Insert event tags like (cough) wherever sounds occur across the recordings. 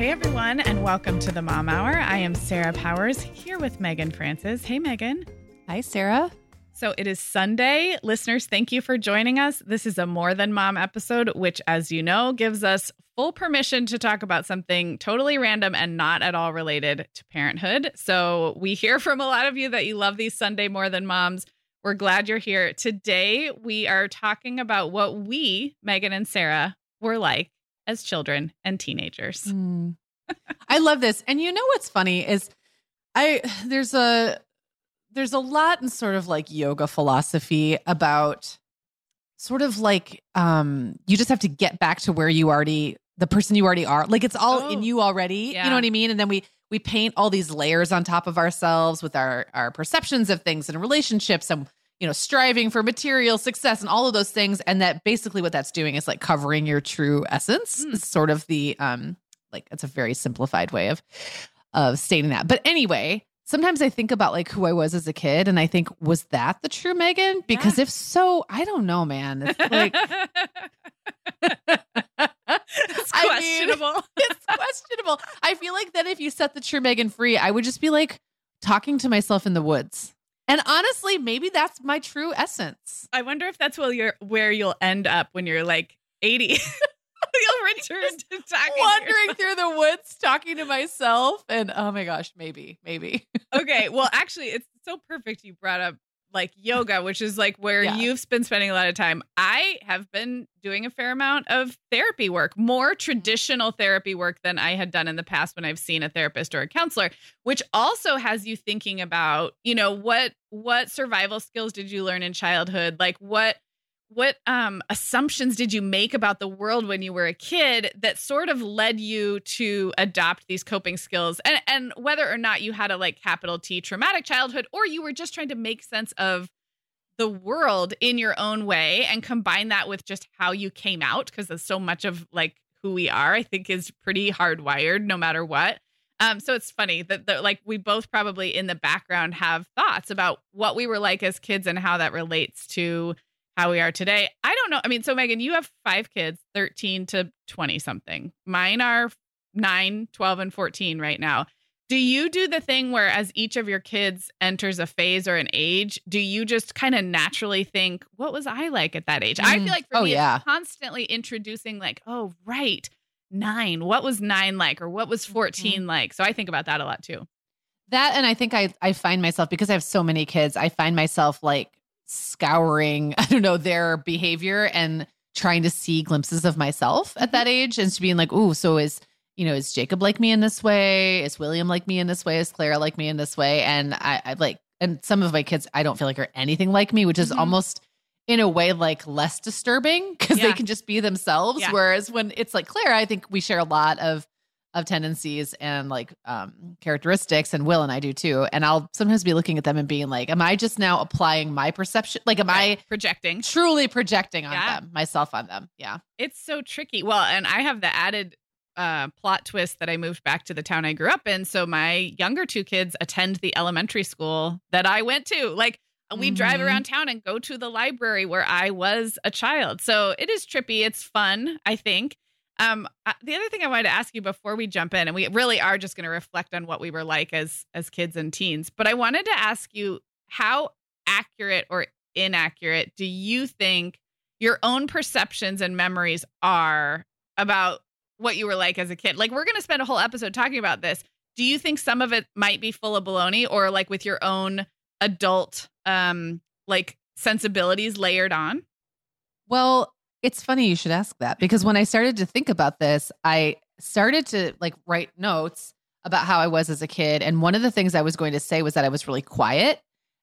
Hey everyone, and welcome to the Mom Hour. I am Sarah Powers here with Meagan Francis. Hey Meagan. Hi, Sarah. So it is Sunday. Listeners, thank you for joining us. This is a More Than Mom episode, which, as you know, gives us full permission to talk about something totally random and not at all related to parenthood. So we hear from a lot of you that you love these Sunday More Than Moms. We're glad you're here. Today, we are talking about what we, Meagan and Sarah, were like as children and teenagers. Mm. I love this. And you know what's funny is I there's a there's a lot in sort of like yoga philosophy about sort of like um you just have to get back to where you already the person you already are like it's all oh, in you already yeah. you know what i mean and then we we paint all these layers on top of ourselves with our our perceptions of things and relationships and you know striving for material success and all of those things and that basically what that's doing is like covering your true essence mm. sort of the um like it's a very simplified way of of stating that but anyway sometimes I think about like who I was as a kid and I think, was that the true Meagan? Because yeah. if so, I don't know, man. It's (laughs) like it's questionable. (laughs) I mean, (laughs) it's questionable. I feel like then if you set the true Meagan free, I would just be like talking to myself in the woods. And honestly, maybe that's my true essence. I wonder if that's where you're where you'll end up when you're like 80. (laughs) You'll return to talking. Wandering through the woods, talking to myself, and oh my gosh, maybe, maybe. (laughs) okay, well, actually, it's so perfect you brought up like yoga, which is like where yeah. you've been spending a lot of time. I have been doing a fair amount of therapy work, more mm-hmm. traditional therapy work than I had done in the past when I've seen a therapist or a counselor, which also has you thinking about, you know, what what survival skills did you learn in childhood? Like what what um, assumptions did you make about the world when you were a kid that sort of led you to adopt these coping skills? And and whether or not you had a like capital T traumatic childhood or you were just trying to make sense of the world in your own way and combine that with just how you came out because so much of like who we are I think is pretty hardwired no matter what. Um, so it's funny that, that like we both probably in the background have thoughts about what we were like as kids and how that relates to how we are today. I don't know. I mean, so Meagan, you have five kids, 13 to 20 something. Mine are 9, 12, and 14 right now. Do you do the thing where, as each of your kids enters a phase or an age, do you just kind of naturally think, what was I like at that age? Mm. I feel like for oh, me, yeah. constantly introducing, like, oh, right, nine. What was nine like? Or what was mm-hmm. 14 mm-hmm. like? So I think about that a lot too. That, and I think I, I find myself, because I have so many kids, I find myself like scouring, (laughs) I don't know, their behavior and trying to see glimpses of myself at that mm-hmm. age and to being like, oh, so is, you know, is Jacob like me in this way? Is William like me in this way? Is Clara like me in this way? And I, I like, and some of my kids, I don't feel like are anything like me, which is mm-hmm. almost, in a way like less disturbing (laughs) because Yeah. they can just be themselves. Yeah. Whereas when it's like Claire, I think we share a lot of of tendencies and like um characteristics and Will and I do too. And I'll sometimes be looking at them and being like, Am I just now applying my perception? Like am I projecting. truly projecting on Yeah. them, myself on them? Yeah. It's so tricky. Well, and I have the added uh, plot twist that I moved back to the town I grew up in. So my younger two kids attend the elementary school that I went to. Like we drive Mhm. around town and go to the library where I was a child. So it is trippy. It's fun, I think. Um, uh, the other thing I wanted to ask you before we jump in, and we really are just going to reflect on what we were like as as kids and teens, but I wanted to ask you how accurate or inaccurate do you think your own perceptions and memories are about what you were like as a kid? Like we're going to spend a whole episode talking about this. Do you think some of it might be full of baloney, or like with your own adult um like sensibilities layered on? Well, it's funny you should ask that because when I started to think about this, I started to like write notes about how I was as a kid. And one of the things I was going to say was that I was really quiet.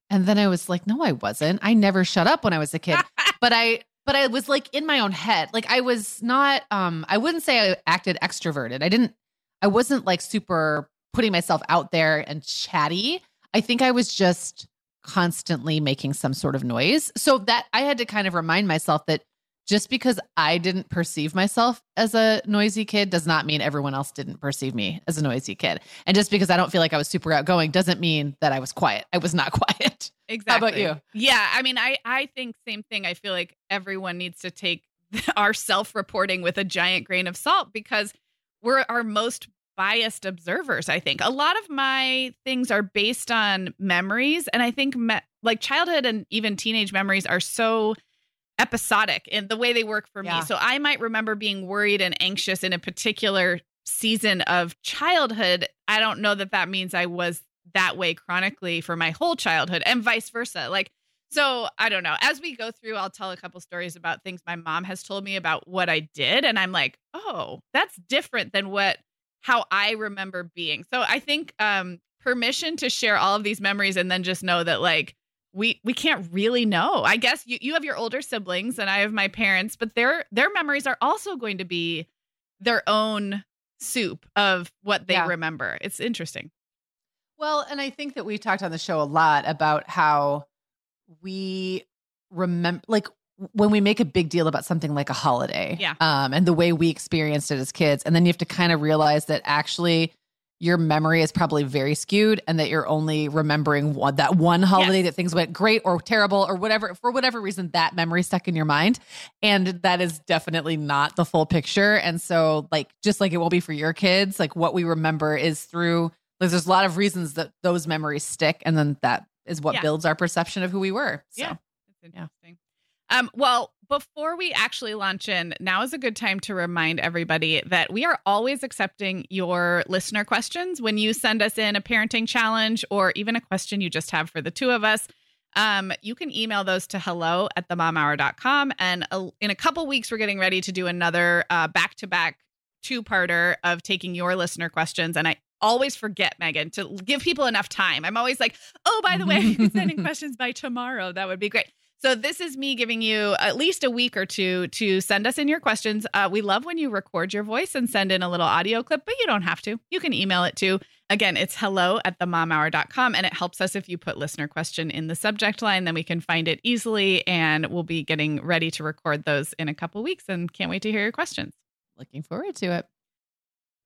And then I was like, no, I wasn't. I never shut up when I was a kid. (laughs) but I but I was like in my own head. Like I was not um I wouldn't say I acted extroverted. I didn't I wasn't like super putting myself out there and chatty. I think I was just constantly making some sort of noise. So that I had to kind of remind myself that just because I didn't perceive myself as a noisy kid does not mean everyone else didn't perceive me as a noisy kid. And just because I don't feel like I was super outgoing doesn't mean that I was quiet. I was not (laughs) quiet. Exactly. How about you? Yeah, I mean, I I think same thing. I feel like everyone needs to take (laughs) our self-reporting with a giant grain of salt because we're our most biased observers. I think a lot of my things are based on memories, and I think me- like childhood and even teenage memories are so episodic in the way they work for Yeah. me. So I might remember being worried and anxious in a particular season of childhood. I don't know that that means I was that way chronically for my whole childhood and vice versa. Like, so I don't know. As we go through, I'll tell a couple stories about things my mom has told me about what I did. And I'm like, oh, that's different than what, how I remember being. So I think, um, permission to share all of these memories and then just know that like we we can't really know. I guess you you have your older siblings and I have my parents, but their their memories are also going to be their own soup of what they Yeah. remember. It's interesting. Well, and I think that we talked on the show a lot about how we remember like when we make a big deal about something like a holiday. Yeah. Um and the way we experienced it as kids and then you have to kind of realize that actually your memory is probably very skewed and that you're only remembering one, that one holiday Yes. that things went great or terrible or whatever for whatever reason that memory stuck in your mind and that is definitely not the full picture and so like just like it will be for your kids like what we remember is through like there's a lot of reasons that those memories stick and then that is what Yeah. builds our perception of who we were so Yeah. It's interesting. Um, well, before we actually launch in, now is a good time to remind everybody that we are always accepting your listener questions when you send us in a parenting challenge or even a question you just have for the two of us. Um, you can email those to hello at themomhour.com. And uh, in a couple weeks, we're getting ready to do another back to back two parter of taking your listener questions. And I always forget, Meagan, to give people enough time. I'm always like, oh, by the way, you can send in questions by tomorrow. That would be great. So this is me giving you at least a week or two to send us in your questions. Uh, we love when you record your voice and send in a little audio clip, but you don't have to. You can email it too. Again, it's hello at themomhour.com. And it helps us if you put listener question in the subject line, then we can find it easily. And we'll be getting ready to record those in a couple weeks and can't wait to hear your questions. looking forward to it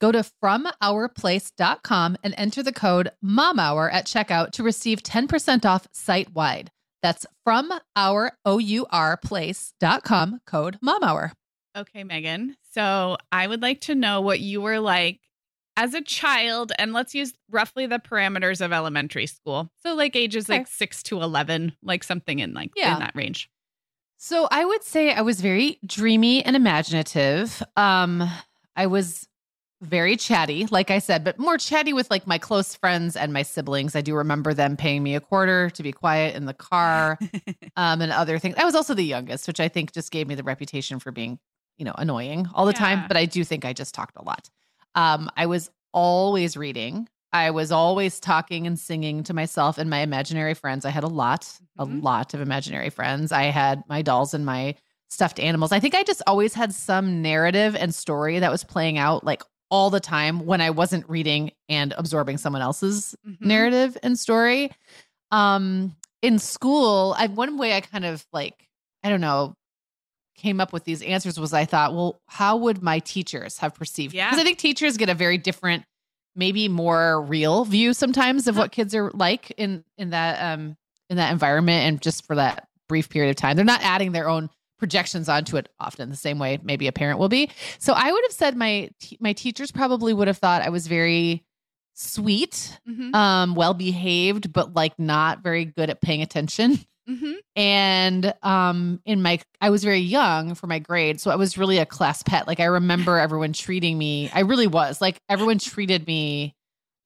Go to FromOurPlace.com and enter the code MOMHOUR at checkout to receive 10% off site wide. That's from our O-U-R place.com code MOMHOUR. Okay, Meagan. So I would like to know what you were like as a child, and let's use roughly the parameters of elementary school. So like ages okay. like six to eleven, like something in like yeah. in that range. So I would say I was very dreamy and imaginative. Um, I was very chatty, like I said, but more chatty with like my close friends and my siblings. I do remember them paying me a quarter to be quiet in the car, (laughs) um, and other things. I was also the youngest, which I think just gave me the reputation for being, you know, annoying all the yeah. time. But I do think I just talked a lot. Um, I was always reading. I was always talking and singing to myself and my imaginary friends. I had a lot, mm-hmm. a lot of imaginary friends. I had my dolls and my stuffed animals. I think I just always had some narrative and story that was playing out like all the time when I wasn't reading and absorbing someone else's mm-hmm. narrative and story. Um in school, I one way I kind of like I don't know came up with these answers was I thought, well, how would my teachers have perceived? Yeah. Because I think teachers get a very different, maybe more real view sometimes of what kids are like in in that um in that environment and just for that brief period of time. They're not adding their own projections onto it often the same way maybe a parent will be. So I would have said my my teachers probably would have thought I was very sweet, mm-hmm. um, well behaved, but like not very good at paying attention. Mm-hmm. And um, in my, I was very young for my grade, so I was really a class pet. Like I remember (laughs) everyone treating me. I really was like everyone treated me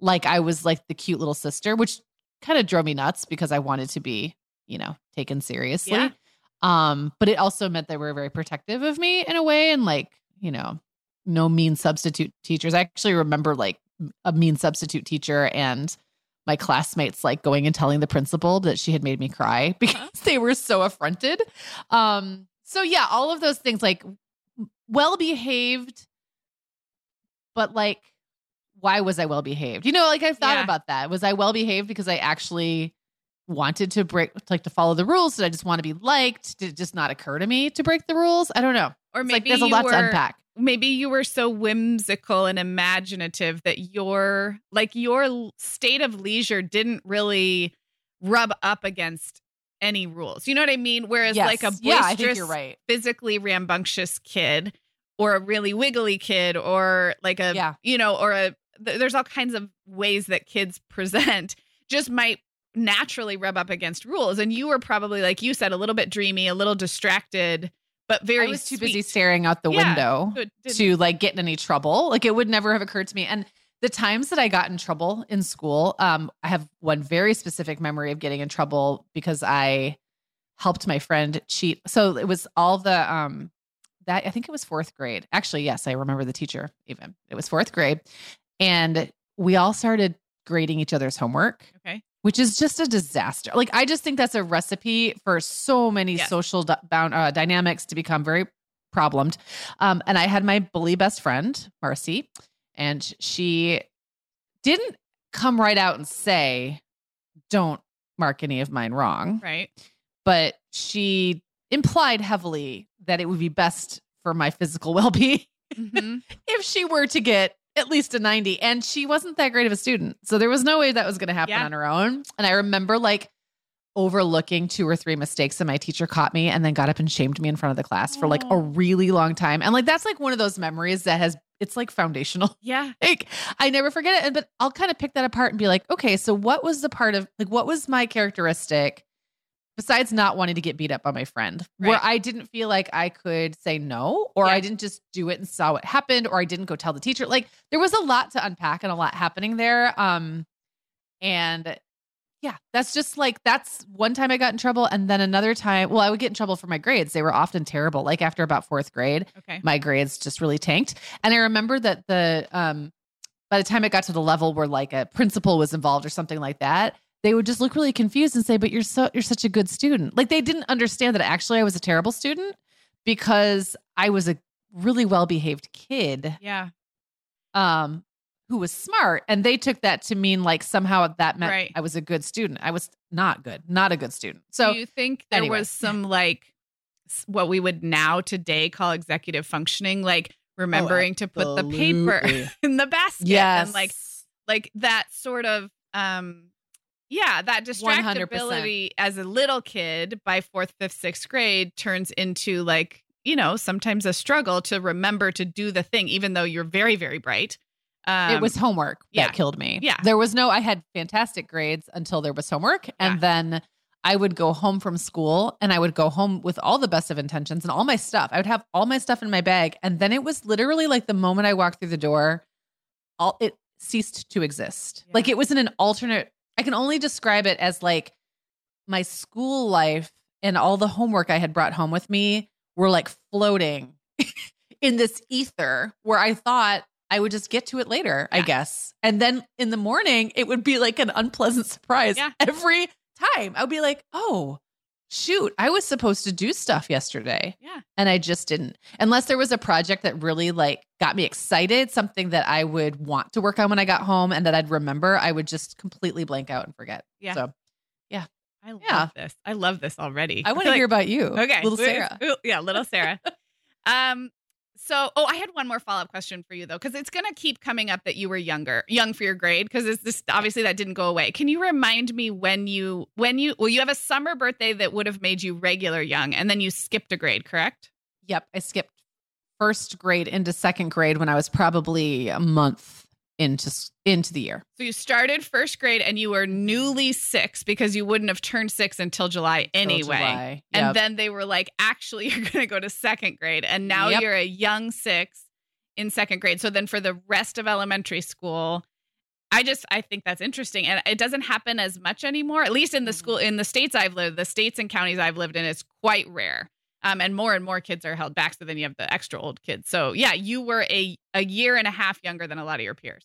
like I was like the cute little sister, which kind of drove me nuts because I wanted to be, you know, taken seriously. Yeah. Um, but it also meant they were very protective of me in a way, and like you know, no mean substitute teachers. I actually remember like a mean substitute teacher and my classmates like going and telling the principal that she had made me cry (laughs) because uh-huh. they were so affronted. Um, so yeah, all of those things like well behaved, but like, why was I well behaved? You know, like I've thought yeah. about that. Was I well behaved because I actually wanted to break, like to follow the rules? Did I just want to be liked? Did it just not occur to me to break the rules? I don't know. Or maybe like there's a lot were, to unpack maybe you were so whimsical and imaginative that your like your state of leisure didn't really rub up against any rules. You know what I mean? Whereas yes. like a boisterous, yeah, right. physically rambunctious kid or a really wiggly kid or like a yeah. you know or a th- there's all kinds of ways that kids (laughs) present just might naturally rub up against rules and you were probably like you said a little bit dreamy, a little distracted but very I was too busy staring out the yeah, window to like get in any trouble. Like it would never have occurred to me. And the times that I got in trouble in school, um, I have one very specific memory of getting in trouble because I helped my friend cheat. So it was all the um that I think it was fourth grade. Actually, yes, I remember the teacher even. It was fourth grade. And we all started grading each other's homework. Okay. Which is just a disaster. Like I just think that's a recipe for so many Yes. social d- bound uh, dynamics to become very problemed. Um, and I had my bully best friend Marcy, and she didn't come right out and say, "Don't mark any of mine wrong," Right. but she implied heavily that it would be best for my physical (laughs) well-being Mhm. if she were to get at least a 90 and she wasn't that great of a student so there was no way that was going to happen Yeah. on her own and i remember like overlooking two or three mistakes and my teacher caught me and then got up and shamed me in front of the class for like a Oh. really long time and like that's like one of those memories that has it's like foundational (laughs) Yeah. like i never forget it and but i'll kind of pick that apart and be like okay so what was the part of like what was my characteristic besides not wanting to get beat up by my friend where i didn't feel like i could say no or Yeah. i didn't just do it and saw what happened or i didn't go tell the teacher like there was a lot to unpack and a lot happening there um and yeah that's just like that's one time i got in trouble and then another time well i would get in trouble for my grades they were often terrible like after about fourth grade Okay. my grades just really tanked. And I remember that the um by the time it got to the level where like a principal was involved or something like that, they would just look really confused and say, "But you're so you're such a good student." Like they didn't understand that actually I was a terrible student because I was a really well-behaved kid Yeah. um who was smart and they took that to mean like somehow that meant Right. I was a good student. I was not good, not a good student. So do you think there anyway. was some like what we would now today call executive functioning, like remembering to put the paper (laughs) in the basket yes. and like like that sort of um yeah that 100%. distractibility as a little kid by fourth fifth sixth grade turns into like you know sometimes a struggle to remember to do the thing even though you're very very bright um, it was homework yeah. that killed me. Yeah. There was no, I had fantastic grades until there was homework. And Yeah. then I would go home from school and I would go home with all the best of intentions and all my stuff. I would have all my stuff in my bag. And then it was literally like the moment I walked through the door, all it ceased to exist. Yeah. Like it was in an alternate, I can only describe it as like my school life and all the homework I had brought home with me were like floating (laughs) in this ether where I thought I would just get to it later, I guess. And then in the morning, it would be like an unpleasant (laughs) surprise Yeah. every time. I would be like, oh, shoot, I was supposed to do stuff yesterday. Yeah. And I just didn't. Unless there was a project that really like got me excited, something that I would want to work on when I got home and that I'd remember, I would just completely blank out and forget. Yeah. So yeah. I love Yeah. this I love this already I want feel to like- hear about you. Okay. Little Sarah. yeah, little Sarah. (laughs) um so oh I had one more follow-up question for you though cuz it's going to keep coming up that you were younger, young for your grade cuz it's just obviously that didn't go away. Can you remind me when you when you well you have a summer birthday that would have made you regular young and then you skipped a grade, correct? Yep. I skipped first grade into second grade when I was probably a month into into the year. So you started first grade and you were newly 6 because you wouldn't have turned 6 until July anyway. July. And then they were like, actually, (laughs) you're going to go to second grade. And now Yep. you're a young six in second grade. So then for the rest of elementary school, I just, I think that's interesting. And it doesn't happen as much anymore, at least in the Mhm. school, in the states I've lived, the states and counties I've lived in, it's quite rare. Um, and more and more kids are held back. So then you have the extra old kids. So yeah, you were a, a year and a half younger than a lot of your peers.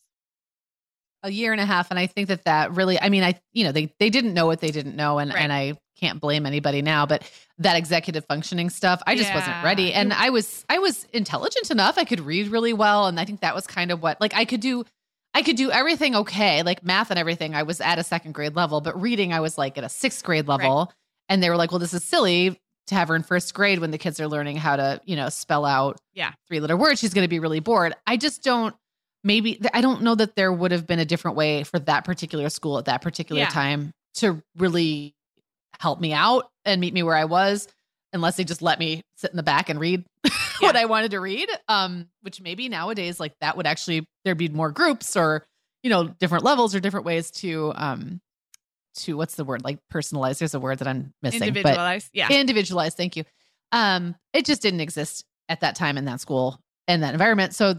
a year and a half and i think that that really i mean i you know they they didn't know what they didn't know and Right. and i can't blame anybody now but that executive functioning stuff i just wasn't ready and i was i was intelligent enough i could read really well and i think that was kind of what like i could do i could do everything okay like math and everything i was at a second grade level but reading i was like at a sixth grade level and they were like well this is silly to have her in first grade when the kids are learning how to you know spell out Yeah. three letter words she's going to be really bored i just don't maybe i don't know that there would have been a different way for that particular school at that particular Yeah. time to really help me out and meet me where i was unless they just let me sit in the back and read (laughs) what i wanted to read um which maybe nowadays like that would actually there'd be more groups or you know different levels or different ways to um to what's the word like personalized there's a word that i'm missing but Individualized. Yeah. individualized thank you um it just didn't exist at that time in that school in that environment so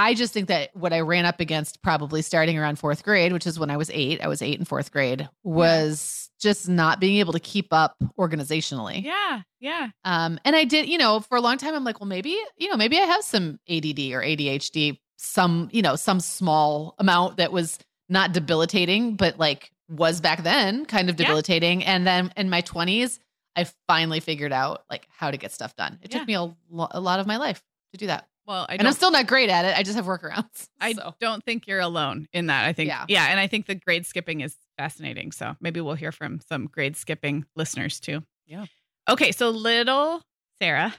I just think that what I ran up against probably starting around fourth grade, which is when I was eight, I was eight in fourth grade, was yeah. just not being able to keep up organizationally. Yeah. Yeah. Um, and I did, you know, for a long time, I'm like, well, maybe, you know, maybe I have some ADD or ADHD, some, you know, some small amount that was not debilitating, but like was back then kind of debilitating. Yeah. And then in my 20s, I finally figured out like how to get stuff done. It yeah. took me a, lo- a lot of my life to do that. Well, I and I'm still not great at it. I just have workarounds. (laughs) I so. don't think you're alone in that. I think, yeah. yeah. And I think the grade skipping is fascinating. So maybe we'll hear from some grade skipping listeners too. Yeah. Okay. So little Sarah.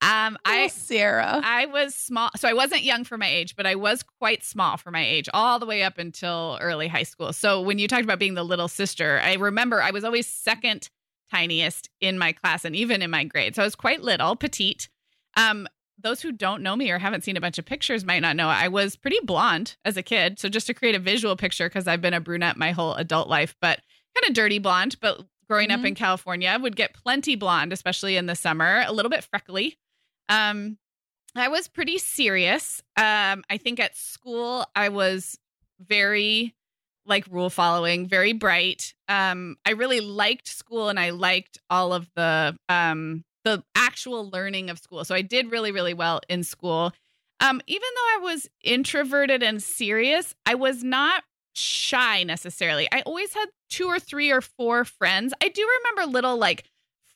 Um, I Sarah. I was small, so I wasn't young for my age, but I was quite small for my age, all the way up until early high school. So when you talked about being the little sister, I remember I was always second tiniest in my class and even in my grade. So I was quite little, petite. Um, those who don't know me or haven't seen a bunch of pictures might not know I was pretty blonde as a kid. So just to create a visual picture, because I've been a brunette my whole adult life, but kind of dirty blonde. But growing mm-hmm. up in California, would get plenty blonde, especially in the summer, a little bit freckly. Um, I was pretty serious. Um, I think at school I was very like rule following, very bright. Um, I really liked school and I liked all of the um the actual learning of school. So I did really, really well in school. Um, even though I was introverted and serious, I was not shy necessarily. I always had two or three or four friends. I do remember little like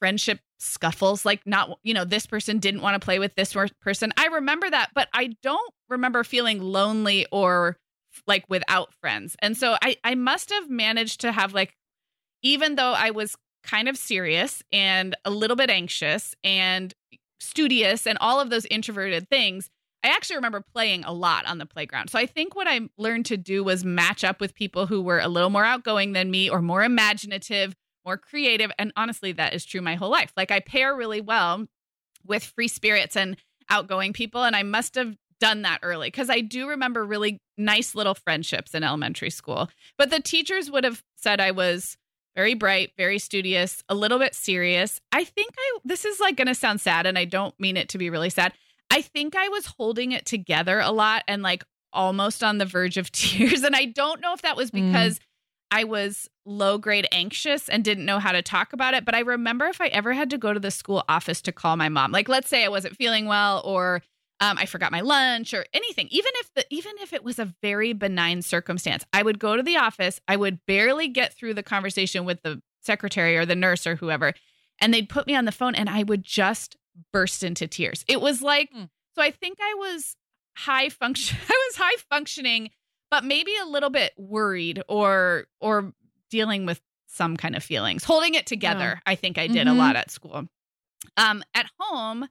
friendship scuffles, like not, you know, this person didn't want to play with this person. I remember that, but I don't remember feeling lonely or like without friends. And so I I must have managed to have like even though I was kind of serious and a little bit anxious and studious and all of those introverted things, I actually remember playing a lot on the playground. So I think what I learned to do was match up with people who were a little more outgoing than me or more imaginative, more creative. And honestly, that is true my whole life. Like I pair really well with free spirits and outgoing people. And I must have done that early because I do remember really nice little friendships in elementary school. But the teachers would have said I was very bright, very studious, a little bit serious. I think I this is like going to sound sad and I don't mean it to be really sad. I think I was holding it together a lot and like almost on the verge of (laughs) tears and I don't know if that was mm. because mm. I was low grade anxious and didn't know how to talk about it, but I remember if I ever had to go to the school office to call my mom. Like let's say I wasn't feeling well or um, I forgot my lunch or anything. Even if the even if it was a very benign circumstance, I would go to the office. I would barely get through the conversation with the secretary or the nurse or whoever, and they'd put me on the phone, and I would just burst into tears. It was like mm. so. I think I was high function. (laughs) I was high functioning, but maybe a little bit worried or or dealing with some kind of feelings, holding it together. Yeah. I think I did mm-hmm. a lot at school. Um, at home,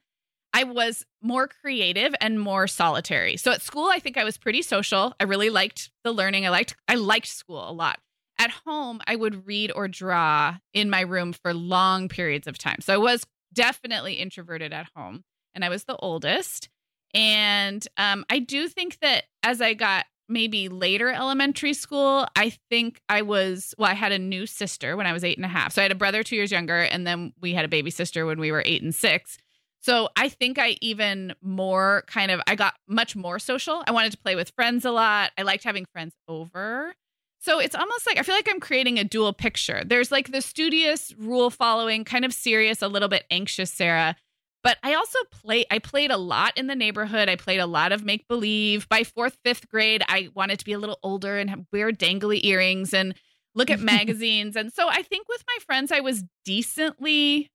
I was more creative and more solitary. So at school, I think I was pretty social. I really liked the learning. I liked I liked school a lot. At home, I would read or draw in my room for long periods of time. So I was definitely introverted at home, and I was the oldest. And um, I do think that as I got maybe later elementary school, I think I was, well, I had a new sister when I was eight and a half. So I had a brother two years younger, and then we had a baby sister when we were eight and six. So I think I even more kind of I got much more social. I wanted to play with friends a lot. I liked having friends over. So it's almost like I feel like I'm creating a dual picture. There's like the studious, rule following, kind of serious, a little bit anxious Sarah. But I also play I played a lot in the neighborhood. I played a lot of make believe. By 4th, 5th grade, I wanted to be a little older and wear dangly earrings and look at (laughs) magazines. And so I think with my friends I was decently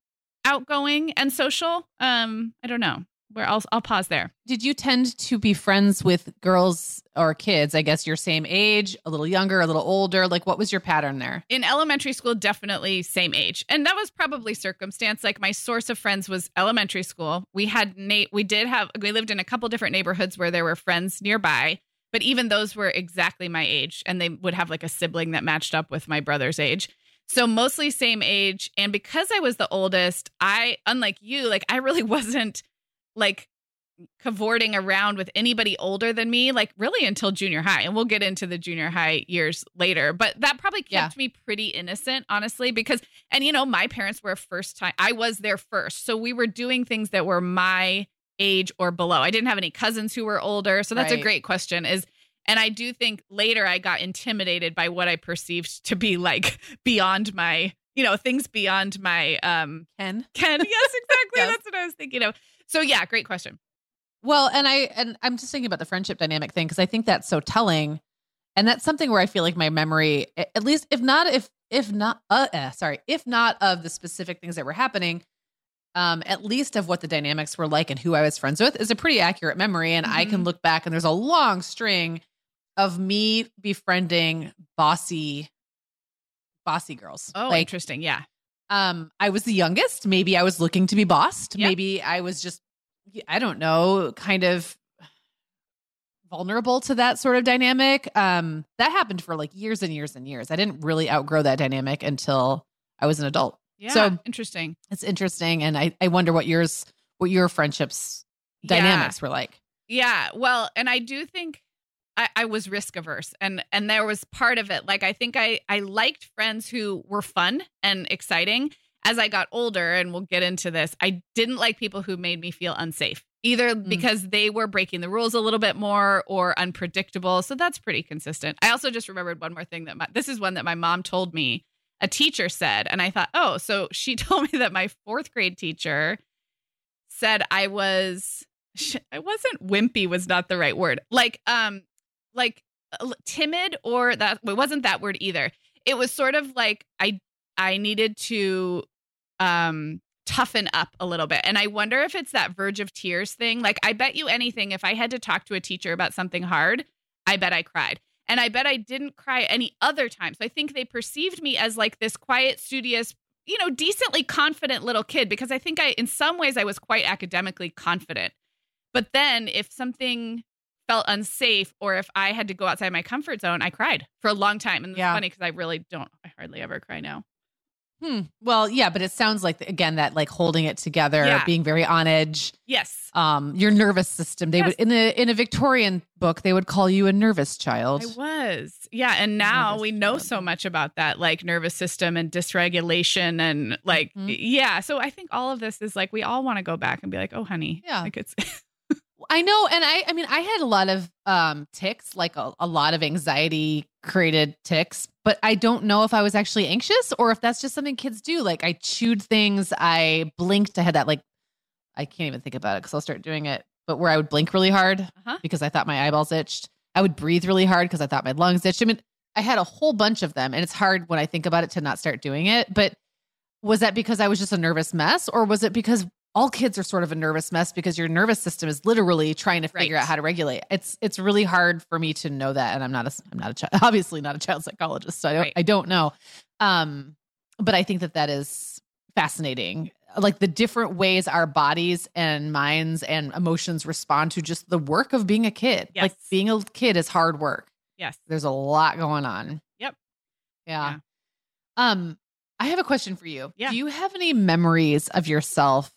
outgoing and social. Um, I don't know. Where I'll I'll pause there. Did you tend to be friends with girls or kids? I guess your same age, a little younger, a little older. Like, what was your pattern there? In elementary school, definitely same age, and that was probably circumstance. Like my source of friends was elementary school. We had Nate. We did have. We lived in a couple different neighborhoods where there were friends nearby, but even those were exactly my age, and they would have like a sibling that matched up with my brother's age. So mostly same age. And because I was the oldest, I, unlike you, like I really (laughs) wasn't like cavorting around with anybody older than me, like really until junior high. And we'll get into the junior high years later. But that probably kept yeah. me pretty innocent, honestly, because, and you know, my parents were first time, I was there first. So we were doing things that were my age or below. I didn't have any cousins who were older. So that's Right. a great question. Is and I do think later I got intimidated by what I perceived to be like beyond my, you know, things beyond my um Ken. Ken. (laughs) Yes, exactly. Yes. That's what I was thinking of. So yeah, great question. Well, and I and I'm just thinking about the friendship dynamic thing because I think that's so telling, and that's something where I feel like my memory, at least if not if if not uh, uh sorry if not of the specific things that were happening, um, at least of what the dynamics were like and who I was friends with is a pretty accurate memory, and I can Mhm. look back and there's a long string of me befriending bossy, bossy girls. Oh, like interesting. Yeah. um i was the youngest maybe i was looking to be bossed Yep. maybe i was just i don't know kind of vulnerable to that sort of dynamic um that happened for like years and years and years i didn't really outgrow that dynamic until i was an adult Yeah. So- interesting. it's interesting and i i wonder what yours what your friendships Yeah. dynamics were like Yeah. Well, and I do think I, I was risk averse and and there was part of it. Like I think I I liked friends who were fun and exciting. As I got older, and we'll get into this, I didn't like people who made me feel unsafe, either Mm. because they were breaking the rules a little bit more or unpredictable. So that's pretty consistent. I also just remembered one more thing that my, this is one that my mom told me a teacher said. And I thought, oh, so she (laughs) told me that my fourth grade teacher said I was I wasn't wimpy was not the right word. Like um like uh, timid or that it wasn't that word either. It was sort of like I I needed to um toughen up a little bit. And I wonder if it's that verge of tears thing. Like I bet you anything if I had to talk to a teacher about something hard, I bet I cried. And I bet I didn't cry any other time. So I think they perceived me as like this quiet, studious, you know, decently confident little kid because I think I, in some ways, I was quite academically confident. But then if something felt unsafe or if I had to go outside my comfort zone, I cried for a long time. And it's Yeah. funny because I really don't, I hardly ever cry now. hmm. well yeah but it sounds like again that like holding it together Yeah. being very on edge Yes. um your nervous system they Yes. would in a in a victorian book they would call you a nervous child I was. Yeah. And now we know child. so much about that, like nervous system and dysregulation and like, Mhm. yeah. So I think all of this is like, we all want to go back and be like, oh, honey. Yeah. Like it's, (laughs) I know, and I I mean I had a lot of um ticks, like a, a lot of anxiety created ticks, but I don't know if I was actually anxious or if that's just something kids do. Like I chewed things, I blinked, I had that like I can't even think about it because I'll start doing it, but where I would blink really hard Uh-huh. because I thought my eyeballs itched. I would breathe really hard because I thought my lungs itched. I mean, I had a whole bunch of them, and it's hard when I think about it to not start doing it. But was that because I was just a nervous mess, or was it because all kids are sort of a nervous mess because your nervous system is literally trying to figure Right. out how to regulate? It's it's really hard for me to know that, and I'm not a I'm not a child, (laughs) obviously not a child psychologist, so I don't Right. I don't know. Um, but I think that that is fascinating like the different ways our bodies and minds and emotions respond to just the work of being a kid. Like being a kid is hard work. yes. There's a lot going on. Yep. Yeah. Um, I have a question for you. Yeah. Do you have any memories of yourself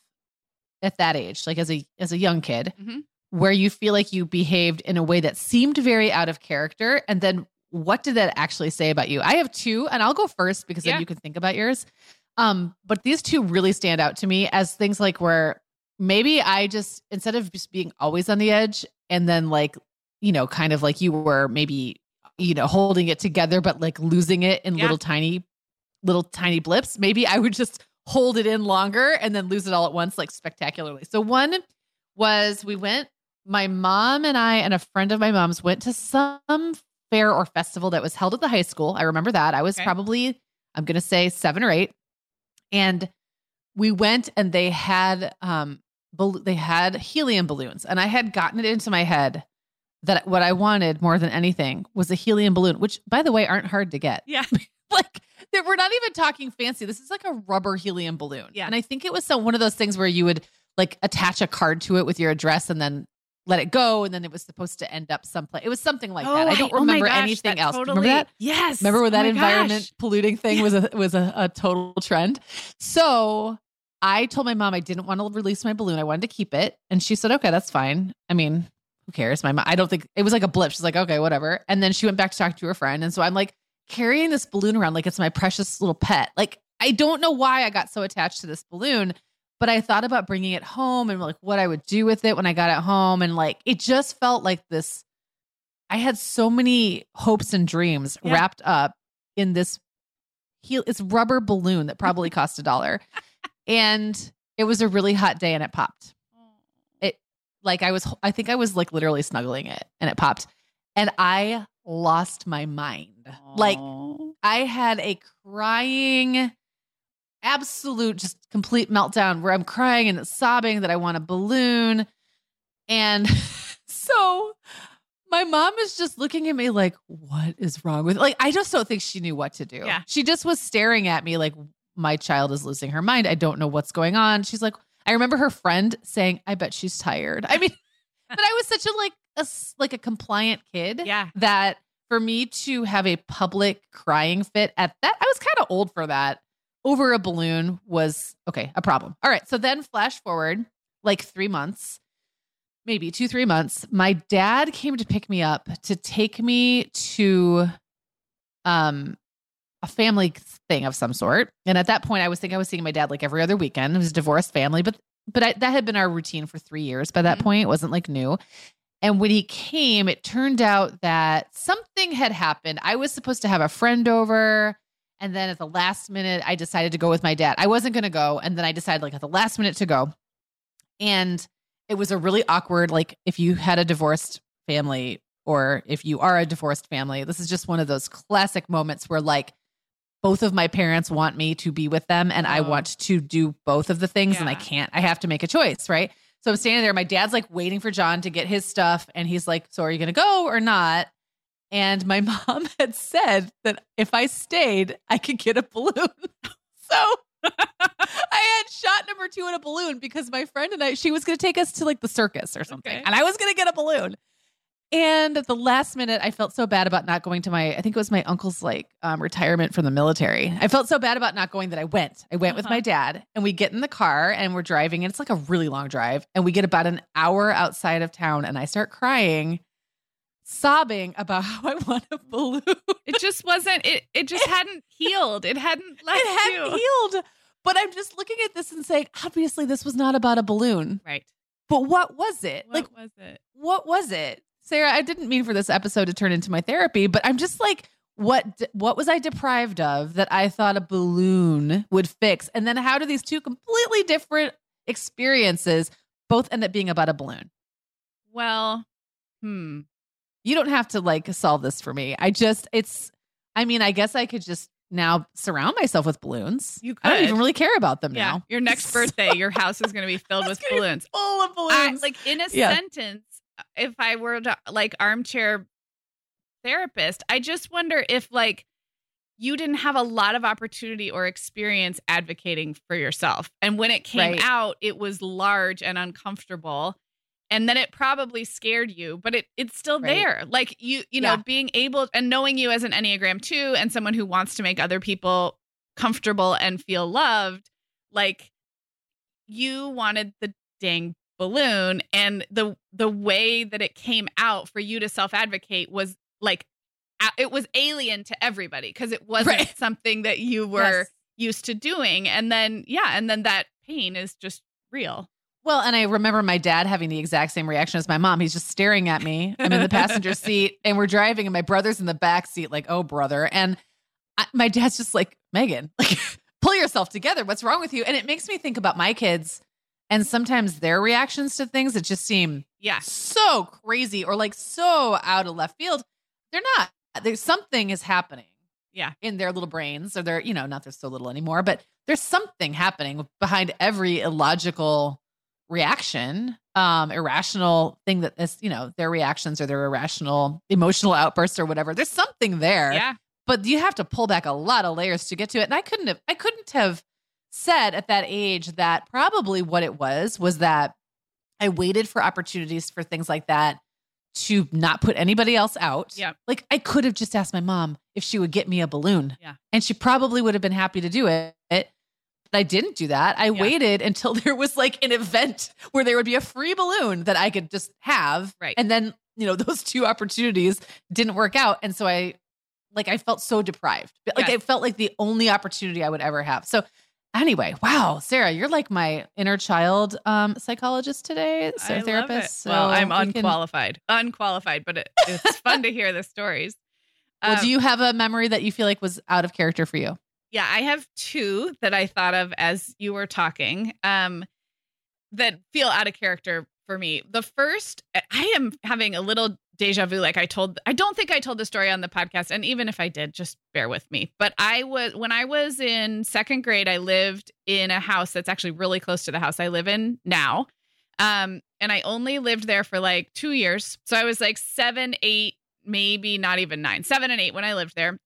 at that age, like as a as a young kid, Mhm. where you feel like you behaved in a way that seemed very out of character? And then what did that actually say about you? I have two, and I'll go first because Yeah. then you can think about yours. Um, but these two really stand out to me as things like where maybe I just instead of just being always on the edge and then like, you know, kind of like you were maybe, you know, holding it together, but like losing it in Yeah. little tiny, little tiny blips. Maybe I would just hold it in longer and then lose it all at once, like spectacularly. So one was we went, my mom and I and a friend of my mom's went to some fair or festival that was held at the high school. I remember that. I was Okay. probably, I'm gonna say seven or eight. And we went and they had um bal- they had helium balloons and i had gotten it into my head that what i wanted more than anything was a helium balloon which by the way aren't hard to get Yeah. (laughs) (laughs) like we're not even talking fancy this is like a rubber helium balloon Yeah. and i think it was some one of those things where you would like attach a card to it with your address and then let it go and then it was supposed to end up someplace it was something like that i oh, don't oh my remember gosh, anything else Totally, remember that Yes. Remember when Oh that environment gosh. polluting thing was a was a, a total trend? So I told my mom I didn't want to release my balloon. I wanted to keep it, and she said, "Okay, that's fine." I mean, who cares? My mom. I don't think it was like a blip. She's like, "Okay, whatever." And then she went back to talk to her friend, and so I'm like carrying this balloon around like it's my precious little pet. Like I don't know why I got so attached to this balloon, but I thought about bringing it home and like what I would do with it when I got it home. And like, it just felt like this. I had so many hopes and dreams Yeah. wrapped up in this heel. It's rubber balloon that probably (laughs) cost a dollar. And it was a really hot day and it popped. Oh. It like I was, I think I was like literally snuggling it and it popped. And I lost my mind. Like I had a crying, absolute, just complete meltdown where I'm crying and sobbing that I want a balloon. And (laughs) so my mom is just looking at me like, what is wrong with like I just don't think she knew what to do. Yeah. She just was staring at me like my child is losing her mind. I don't know what's going on. She's like, I remember her friend saying, I bet she's tired. I mean, (laughs) but I was such a like a like a compliant kid yeah. that for me to have a public crying fit at that, I was kind of old for that. Over a balloon was okay, a problem. All right. So then flash forward like three months, maybe two, three months. My dad came to pick me up to take me to um a family thing of some sort. And at that point, I was thinking I was seeing my dad like every other weekend. It was a divorced family, but but I, that had been our routine for three years. By that Mhm. point, it wasn't like new. And when he came, it turned out that something had happened. I was supposed to have a friend over. And then at the last minute, I decided to go with my dad. I wasn't going to go. And then I decided, like, at the last minute to go. And it was a really awkward, like, if you had a divorced family or if you are a divorced family, this is just one of those classic moments where, like, both of my parents want me to be with them and I Oh. want to do both of the things and I can't. I have to make a choice, right? So I'm standing there. My dad's like waiting for John to get his stuff. And he's like, So are you going to go or not? And my (laughs) mom had said that if I stayed, I could get a balloon. (laughs) so (laughs) I had shot number two in a balloon because my friend and I, she was going to take us to like the circus or something. Okay. And I was going to get a balloon. And at the last minute, I felt so bad about not going to my, I think it was my uncle's like um, retirement from the military. I felt so bad about not going that I went. I went with Uh-huh. my dad and we get in the car and we're driving. And it's like a really long drive. And we get about an hour outside of town and I start crying, sobbing about (laughs) how I want a balloon. It just wasn't. It. It just (laughs) hadn't healed. It hadn't left it hadn't you. healed. But I'm just looking at this and saying, obviously, this was not about a balloon. Right. But what was it? What like, was it? what was it? Sarah, I didn't mean for this episode to turn into my therapy, but I'm just like, what what was I deprived of that I thought a balloon would fix? And then how do these two completely different experiences both end up being about a balloon? Well, hmm. You don't have to like solve this for me. I just it's I mean, I guess I could just now surround myself with balloons. You could. I don't even really care about them Yeah. now. Your next (laughs) birthday, your house is going to be filled with balloons. Full of I, balloons. like in a Yeah. sentence, if I were to like armchair therapist, I just wonder if like you didn't have a lot of opportunity or experience advocating for yourself. And when it came Right. out, it was large and uncomfortable. And then it probably scared you, but it it's still Right. there. Like you, you know, Yeah. being able and knowing you as an Enneagram 2 and someone who wants to make other people comfortable and feel loved, like you wanted the dang balloon and the the way that it came out for you to self-advocate was like it was alien to everybody because it wasn't Right. something that you were Yes. used to doing and then yeah and then that pain is just real Well, and I remember my dad having the exact same reaction as my mom. He's just staring at me. I'm in the passenger (laughs) seat and we're driving, and my brother's in the back seat, like, oh, brother. And I, my dad's just like, Meagan, like, (laughs) pull yourself together. What's wrong with you? And it makes me think about my kids and sometimes their reactions to things that just seem yeah so crazy or like so out of left field. They're not. There's something is happening. Yeah. In their little brains, or they're, you know, not they're so little anymore, but there's something happening behind every illogical reaction, um, irrational thing that is, you know, their reactions or their irrational emotional outbursts or whatever. There's something there yeah but you have to pull back a lot of layers to get to it. And I couldn't have, I couldn't have said at that age that probably what it was was that I waited for opportunities for things like that to not put anybody else out. Yeah. Like I could have just asked my mom if she would get me a balloon. Yeah. And she probably would have been happy to do it. But I didn't do that. I Yeah. waited until (laughs) there was like an event where there would be a free balloon that I could just have. Right. And then, you know, (laughs) those two opportunities didn't work out. And so I like I felt so deprived. Like Yes. I felt like the only opportunity I would ever have. So Anyway, wow, Sarah, you're like my inner child um, psychologist today, so I therapist. So well, I'm we can- unqualified, unqualified, but it, it's fun to hear the stories. (laughs) well, Um, do you have a memory that you feel like was out of character for you? Yeah, I have two that I thought of as you were talking um, that feel out of character for me. The first, I am having a little deja vu. Like I told, I don't think I told the story on the podcast. And even if I did, just bear with me. But I was, when I was in second grade, I lived in a house that's actually really close to the house I live in now. Um, and I only lived there for like two years. So I was like seven, eight, maybe not even nine, seven and eight when I lived there.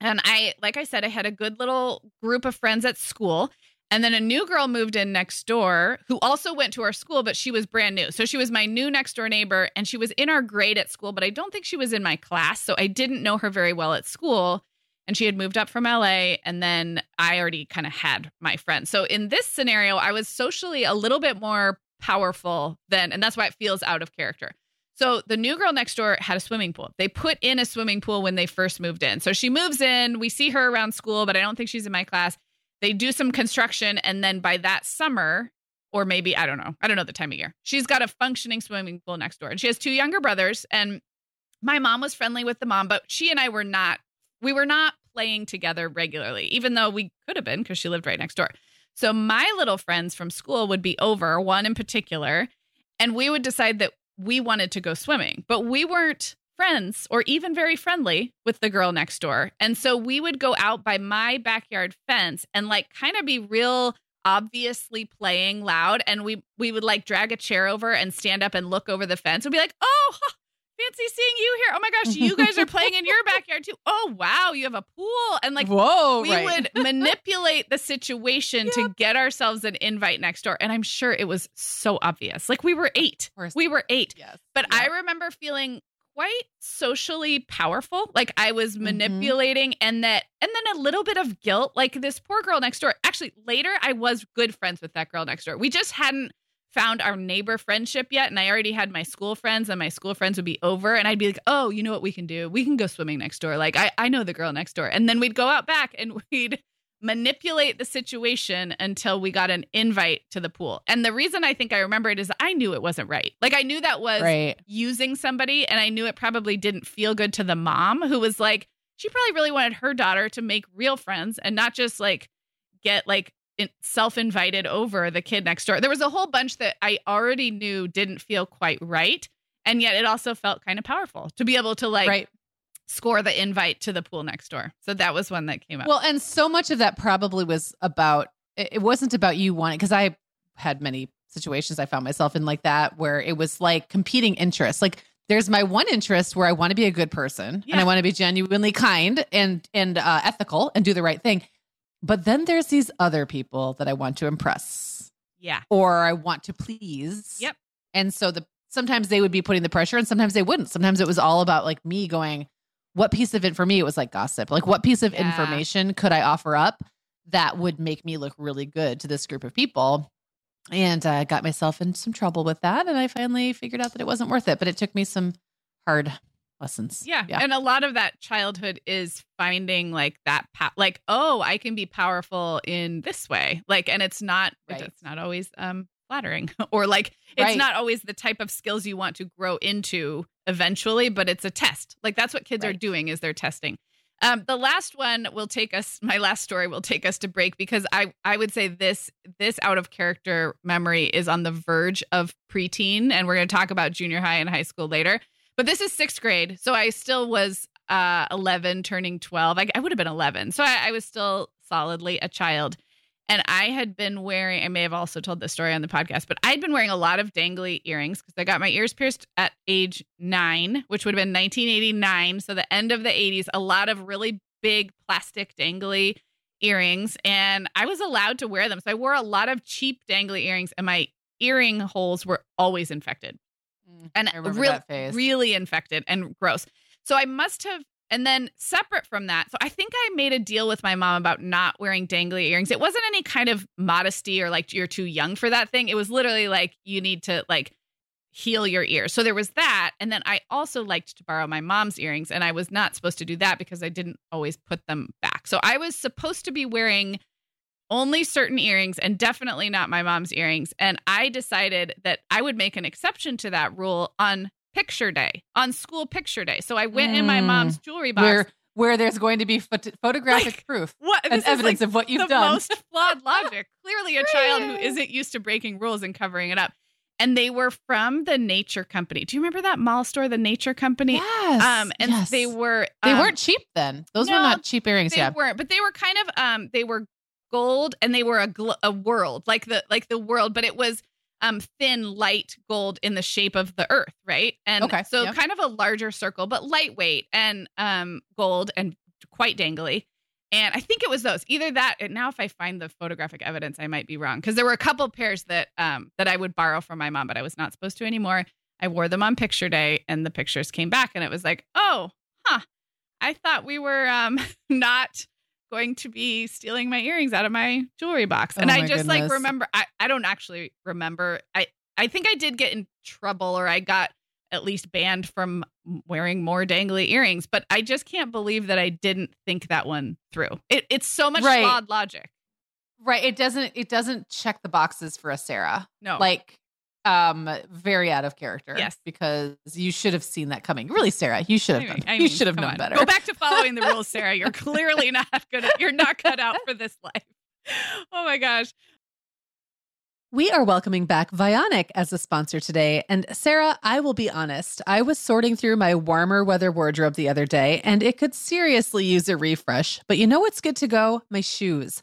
And I, like I said, I had a good little group of friends at school. And then a new girl moved in next door who also went to our school, but she was brand new. So she was my new next door neighbor and she was in our grade at school, but I don't think she was in my class. So I didn't know her very well at school. And she had moved up from LA. And then I already kind of had my friends. So in this scenario, I was socially a little bit more powerful than, and that's why it feels out of character. So the new girl next door had a swimming pool. They put in a swimming pool when they first moved in. So she moves in. We see her around school, but I don't think she's in my class. They do some construction. And then by that summer, or maybe, I don't know, I don't know the time of year, she's got a functioning swimming pool next door. And she has two younger brothers. And my mom was friendly with the mom, but she and I were not, we were not playing together regularly, even though we could have been because she lived right next door. So my little friends from school would be over, one in particular, and we would decide that we wanted to go swimming, but we weren't friends or even very friendly with the girl next door. And so we would go out by my backyard fence and like kind of be real obviously playing loud and we we would like drag a chair over and stand up and look over the fence and be like, "Oh, (laughs) fancy seeing you here. Oh my gosh, you guys are playing in your backyard too. Oh, wow, you have a pool." And like Whoa, we would (laughs) manipulate the situation to get ourselves an invite next door. And I'm sure it was so obvious. Like we were eight. We were eight. yes, But Yeah. I remember feeling quite socially powerful. Like I was Mhm. manipulating and that and then a little bit of guilt. Like this poor girl next door. Actually, later I was good friends with that girl next door. We just hadn't found our neighbor friendship yet. And I already had my school friends, and my school friends would be over. And I'd be like, oh, you know what we can do? We can go swimming next door. Like I, I know the girl next door. And then we'd go out back and (laughs) we'd manipulate the situation until we got an invite to the pool. And the reason I think I remember it is I knew it wasn't right. Like I knew that was right. using somebody and I knew it probably didn't feel good to the mom who was like she probably really wanted her daughter to make real friends and not just like get like in- self-invited over the kid next door. There was a whole bunch that I already knew didn't feel quite right and yet it also felt kind of powerful to be able to like right. Score the invite to the pool next door. So that was one that came up. Well, and so much of that probably was about it wasn't about you wanting because I had many situations I found myself in like that where it was like competing interests. Like there's my one interest where I want to be a good person and I want to be genuinely kind and and uh, ethical and do the right thing. But then there's these other people that I want to impress yeah. or I want to please. Yep. And so the sometimes they would be putting the pressure and sometimes they wouldn't. Sometimes it was all about like me going, what piece of it for me? It was like gossip. Like what piece of Yeah. information could I offer up that would make me look really good to this group of people? And I got myself in some trouble with that. And I finally figured out that it wasn't worth it. But it took me some hard lessons. Yeah. Yeah. And a lot of that childhood is finding like that, pa- like, oh, I can be powerful in this way. Like, and it's not, Right. it's not always um flattering (laughs) or like, it's Right. not always the type of skills you want to grow into eventually, but it's a test. Like, that's what kids are doing is they're testing. Um, the last one will take us. (laughs) My last story will take us to break because I I would say this this out of character memory is on the verge of preteen, and we're going to talk about junior high and high school later. But this is sixth grade, so I still was uh, eleven, turning twelve. I, I would have been eleven, so I, I was still solidly a child. And I had been wearing, I may have also told this story on the podcast, but I'd been wearing a lot of dangly earrings because I got my ears pierced at age nine, which would have been 1989. So the end of the 80s, a lot of really big plastic dangly earrings. And I was allowed to wear them. So I wore a lot of cheap dangly earrings, and my earring holes were always infected mm, and real- that phase. really infected and gross. So I must have, and then separate from that, so I think I made a deal with my mom about not wearing dangly earrings. It wasn't any kind of modesty or like you're too young for that thing. It was literally like you need to like heal your ears. So there was that, and then I also liked to borrow my mom's earrings, and I was not supposed to do that because I didn't always put them back. So I was supposed to be wearing only certain earrings and definitely not my mom's earrings. And I decided that I would make an exception to that rule on picture day, on school picture day. So I went mm, in my mom's mm. jewelry box. Where, where there's going to be pho- photographic like, proof what, and evidence like of what you've the done. most flawed logic. (laughs) Clearly, a child who isn't used to breaking rules and covering it up and they were from the Nature Company. Do you remember that mall store, the Nature Company? Yes. Um, and yes. they were um, they weren't cheap then. Those no, were not cheap earrings. They yeah, weren't. But they were kind of um, they were gold, and they were a gl- a world like the like the world, but it was um thin, light gold in the shape of the Earth, right? And okay, so yep. kind of a larger circle, but lightweight and um gold and quite dangly. And I think it was those. Either that. And now, if I find the photographic evidence, I might be wrong because there were a couple pairs that um that I would borrow from my mom, but I was not supposed to anymore. I wore them on picture day, and the pictures came back, and it was like, oh, huh. I thought we were um (laughs) not going to be stealing my earrings out of my jewelry box, and oh I just goodness. like remember. I I don't actually remember. I I think I did get in trouble, or I got at least banned from wearing more dangly earrings. But I just can't believe that I didn't think that one through. It, it's so much right. flawed logic. Right. It doesn't. It doesn't check the boxes for a Sarah. No. Like, um, very out of character. Yes. Because you should have seen that coming. Really, Sarah, you should have. done, I mean, you should have known on. better. Go back to following the rules, Sarah. You're (laughs) clearly not good. You're not cut out for this life. (laughs) Oh my gosh. We are welcoming back Vionic as a sponsor today. And Sarah, I will be honest, I was sorting through my warmer weather wardrobe the other day and it could seriously use a refresh. But you know what's good to go? My shoes.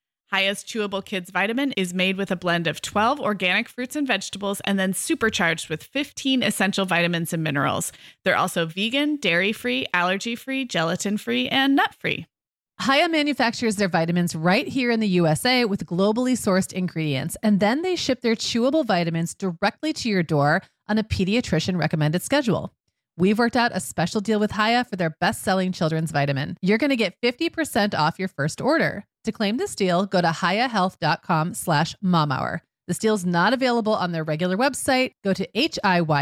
Hiya's Chewable Kids Vitamin is made with a blend of 12 organic fruits and vegetables and then supercharged with 15 essential vitamins and minerals. They're also vegan, dairy free, allergy free, gelatin free, and nut free. Hiya manufactures their vitamins right here in the USA with globally sourced ingredients, and then they ship their chewable vitamins directly to your door on a pediatrician recommended schedule. We've worked out a special deal with Hiya for their best selling children's vitamin. You're going to get 50% off your first order. To claim this deal, go to hiyahealth.com slash momhour. This deal's not available on their regular website. Go to H-I-Y-A-H-E-A-L-T-H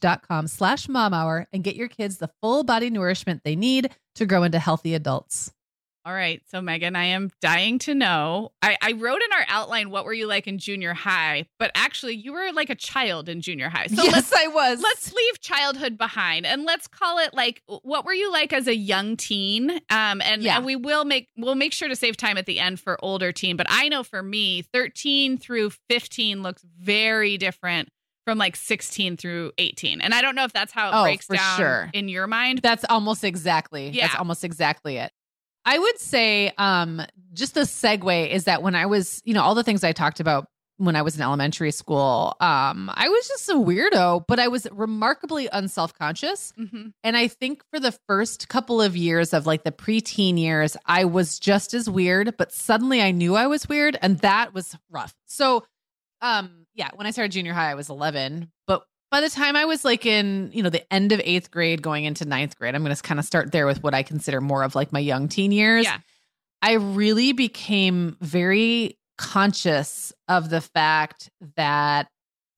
dot com slash momhour and get your kids the full body nourishment they need to grow into healthy adults. All right. So, Meagan, I am dying to know. I, I, wrote in our outline, what were you like in junior high? But actually, you were like a child in junior high. So yes, I was. Let's leave childhood behind and let's call it like, what were you like as a young teen? Um, and, yeah. and we will make, we'll make sure to save time at the end for older teen. But I know for me, 13 through 15 looks very different from like 16 through 18. And I don't know if that's how it oh, breaks down sure. in your mind. That's almost exactly. Yeah. That's almost exactly it. I would say um just the segue is that when I was, you know, all the things I talked about when I was in elementary school, um, I was just a weirdo, but I was remarkably unself-conscious. Mm-hmm. And I think for the first couple of years of like the preteen years, I was just as weird, but suddenly I knew I was weird, and that was rough. So um yeah, when I started junior high, I was 11. But by the time I was like in, you know, the end of eighth grade going into ninth grade, I'm going to kind of start there with what I consider more of like my young teen years. Yeah. I really became very conscious of the fact that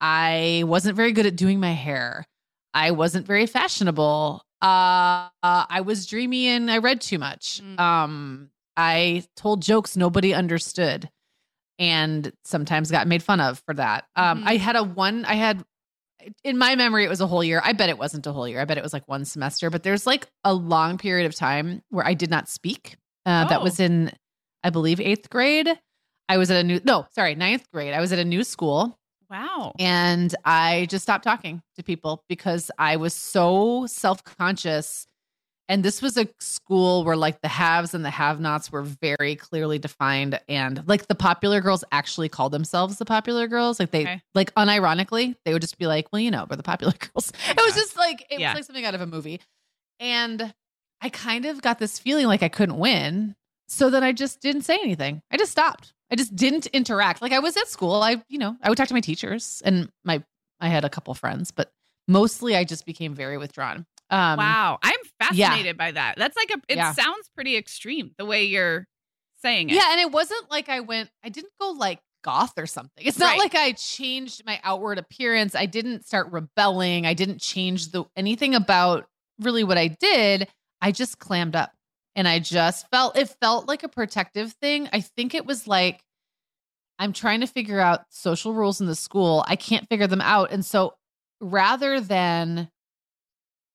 I wasn't very good at doing my hair. I wasn't very fashionable. Uh, uh, I was dreamy and I read too much. Mm. Um, I told jokes nobody understood and sometimes got made fun of for that. Um, Mhm. I had a one, I had in my memory, it was a whole year. I bet it wasn't a whole year. I bet it was like one semester, but there's like a long period of time where I did not speak. Uh, That Oh. was in, I believe, eighth grade. I was at a new, no, sorry, ninth grade. I was at a new school Wow. and I just stopped talking to people because I was so self conscious. And this was a school where like the haves and the have nots were very clearly defined. And like the popular girls actually called themselves the popular girls. Like they, Okay. like unironically, they would just be like, well, you know, we're the popular (laughs) girls. It was just like, it Yeah. was like something out of a movie. And I kind of got this feeling like I couldn't win. So then I just didn't say anything. I just stopped. I just didn't interact. Like I was at school. I, you know, I would talk to my teachers and my I had a couple friends, but mostly I just became very withdrawn. Um wow. I'm fascinated by that. That's like a, it Yeah. sounds pretty extreme the way you're saying it. Yeah, and it wasn't like I went I didn't go like goth or something. It's not Right. like I changed my outward appearance. I didn't start rebelling. I didn't change the anything about really what I did. I just clammed up. And I just felt it felt like a protective thing. I think it was like I'm trying to figure out social rules in the school. I can't figure them out. And so rather than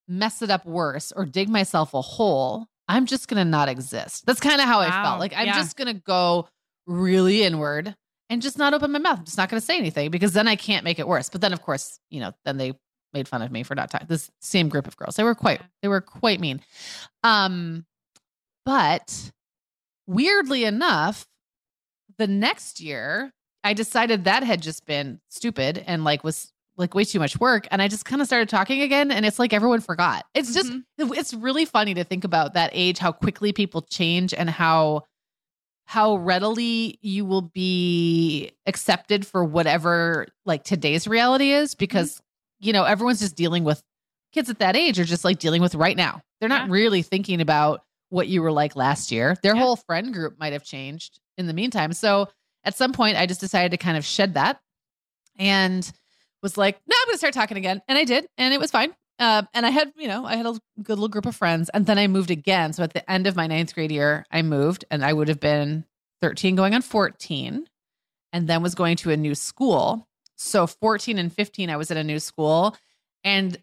mess it up worse or dig myself a hole, I'm just going to not exist. That's kind of how I felt. Like I'm Yeah. just going to go really inward and just not open my mouth. I'm just not going to say anything because then I can't make it worse. But then of course, you know, then they made fun of me for not talking. This same group of girls. They were quite they were quite mean. Um but weirdly enough, the next year I decided that had just been stupid and like was like way too much work and I just kind of started talking again and it's like everyone forgot. It's just Mhm. it's really funny to think about that age how quickly people change and how how readily you will be accepted for whatever like today's reality is because you know everyone's just dealing with kids at that age are just like dealing with right now. They're not Yeah. really thinking about what you were like last year. Their Yeah. whole friend group might have changed in the meantime. So at some point I just decided to kind of shed that and was like, no, I'm going to start talking again. And I did. And it was fine. Uh, and I had, you know, I had a good little group of friends. And then I moved again. So at the end of my ninth grade year, I moved and I would have been 13 going on 14 and then was going to a new school. So 14 and 15, I was at a new school. And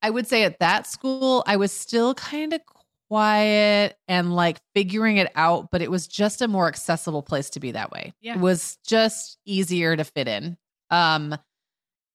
I would say at that school, I was still kind of quiet and like figuring it out, but it was just a more accessible place to be that way. Yeah. It was just easier to fit in. Um,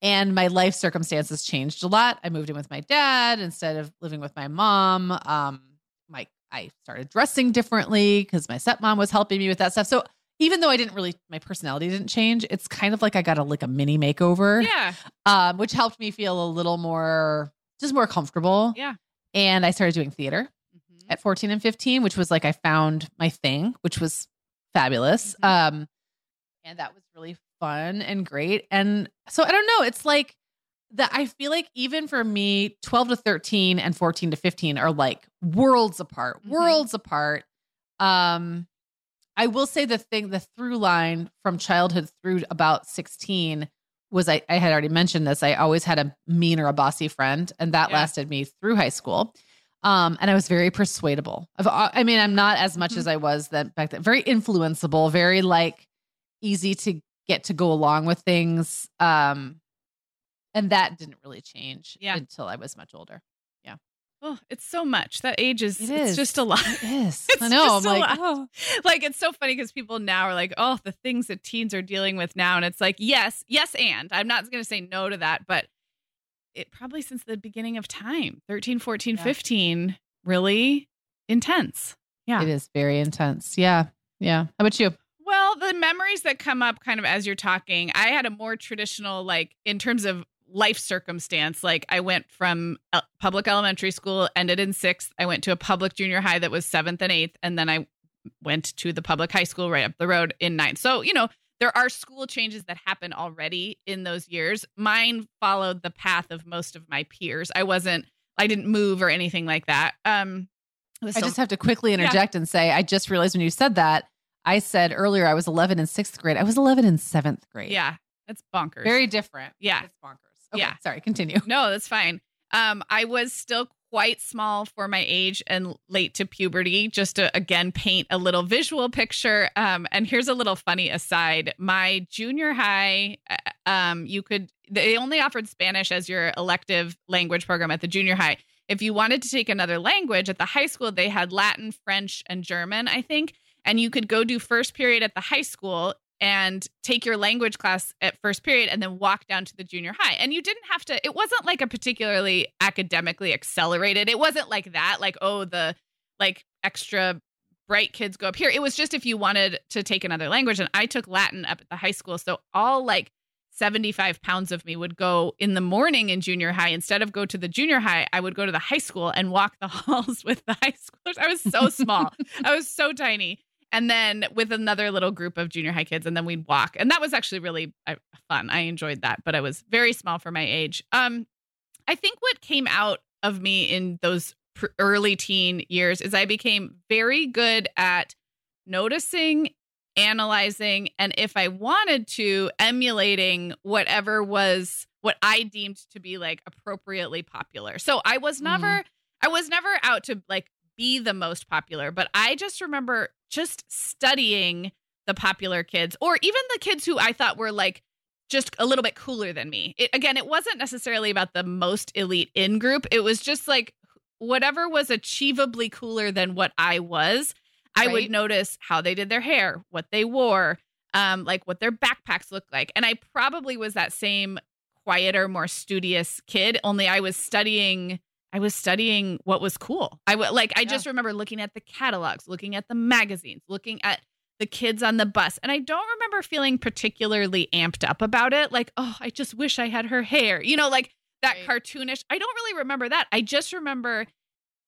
and my life circumstances changed a lot. I moved in with my dad instead of living with my mom. Um, my I started dressing differently because my stepmom was helping me with that stuff. So even though I didn't really, my personality didn't change. It's kind of like I got a like a mini makeover, Yeah. um, which helped me feel a little more, just more comfortable. Yeah. And I started doing theater Mhm. at 14 and 15, which was like I found my thing, which was fabulous. Mhm. Um, and that was really fun and great. And so I don't know, it's like that I feel like even for me, 12 to 13 and 14 to 15 are like worlds apart, Mhm. worlds apart. Um, I will say the thing, the through line from childhood through about 16 was I, I had already mentioned this. I always had a mean or a bossy friend, and that Yeah. lasted me through high school. Um, and I was very persuadable. I've, I mean, I'm not as much Mhm. as I was then back then. Very influenceable, very like easy to get to go along with things. Um, and that didn't really change Yeah. until I was much older. Yeah. Oh, it's so much. That age is, It it's just a lot. It is. (laughs) It's I know. I'm like, oh. like it's so funny because people now are like, oh, the things that teens are dealing with now. And it's like, yes, yes, and I'm not going to say no to that, but it probably since the beginning of time 13, 14, Yeah. 15, really intense. Yeah. it is very intense. Yeah. Yeah. How about you? Well, the memories that come up kind of as you're talking, I had a more traditional, like in terms of life circumstance. Like I went from public elementary school, ended in sixth. I went to a public junior high that was seventh and eighth. And then I went to the public high school right up the road in ninth. So, you know, there are school changes that happen already in those years. Mine followed the path of most of my peers. I wasn't, I didn't move or anything like that. Um, I just have to quickly interject yeah. and say, I just realized when you said that, I said earlier I was 11 in sixth grade. I was 11 in seventh grade. Yeah, that's bonkers. Very different. Yeah, it's bonkers. Okay, yeah, sorry. Continue. No, that's fine. Um, I was still quite small for my age and late to puberty, just to again paint a little visual picture. Um, and here's a little funny aside my junior high, uh, um, you could, they only offered Spanish as your elective language program at the junior high. If you wanted to take another language at the high school, they had Latin, French, and German, I think. And you could go do first period at the high school and take your language class at first period and then walk down to the junior high. And you didn't have to, it wasn't like a particularly academically accelerated. It wasn't like that, like, oh, the like extra bright kids go up here. It was just if you wanted to take another language. And I took Latin up at the high school. So all like 75 pounds of me would go in the morning in junior high. Instead of go to the junior high, I would go to the high school and walk the (laughs) halls with the high schoolers. I was so small. (laughs) I was so tiny and then with another little group of junior high kids and then we'd walk. And that was actually really uh, fun. I enjoyed that but i was very small for my age. Um i think what came out of me in those pr- early teen years is i became very good at noticing analyzing and if i wanted to emulating whatever was what i deemed to be like appropriately popular. So i was never mm. i was never out to like be the most popular, but I just remember just studying the popular kids or even the kids who I thought were like just a little bit cooler than me. It, again, it wasn't necessarily about the most elite in group. It was just like whatever was achievably cooler than what I was. I right. would notice how they did their hair, what they wore, um, like what their backpacks looked like. And I probably was that same quieter, more studious kid, only I was studying I was studying what was cool. I would like I yeah. just remember looking at the catalogs, looking at the magazines, looking at the kids on the bus. And I don't remember feeling particularly amped up about it. Like, oh, I just wish I had her hair. You know, like that right. cartoonish. I don't really remember that. I just remember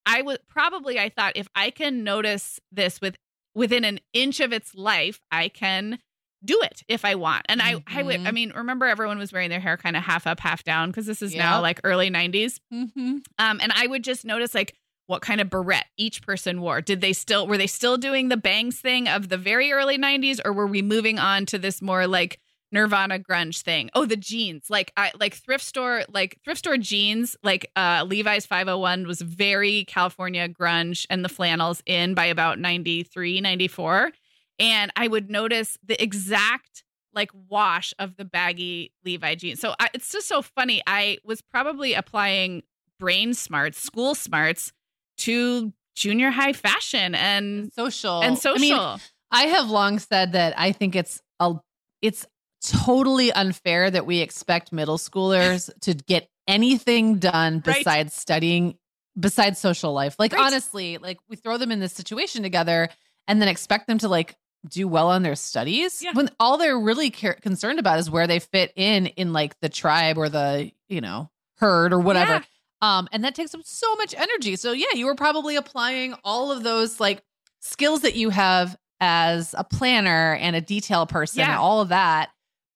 I would probably I thought if I can notice this with within an inch of its life, I can do it if I want. And I, mm-hmm. I would, I mm-hmm. mean, remember everyone was wearing their hair kind of half up, half down because this is yep. now like early 90s. Mm-hmm. Um, and I would just notice like what kind of beret each person wore. Did they still, were they still doing the bangs thing of the very early 90s or were we moving on to this more like Nirvana grunge thing? Oh, the jeans, like, I, like thrift store, like thrift store jeans, like uh, Levi's 501 was very California grunge and the flannels in by about 93, 94 and I would notice the exact like wash of the baggy Levi jeans. So I, it's just so funny. I was probably applying brain smarts, school smarts to junior high fashion and social and social. I, mean, I have long said that I think it's a it's totally unfair that we expect middle schoolers (laughs) to get anything done besides right. studying besides social life. Like right. honestly, like we throw them in this situation together and then expect them to like do well on their studies yeah. when all they're really care- concerned about is where they fit in in like the tribe or the you know herd or whatever yeah. um and that takes up so much energy so yeah you were probably applying all of those like skills that you have as a planner and a detail person yeah. all of that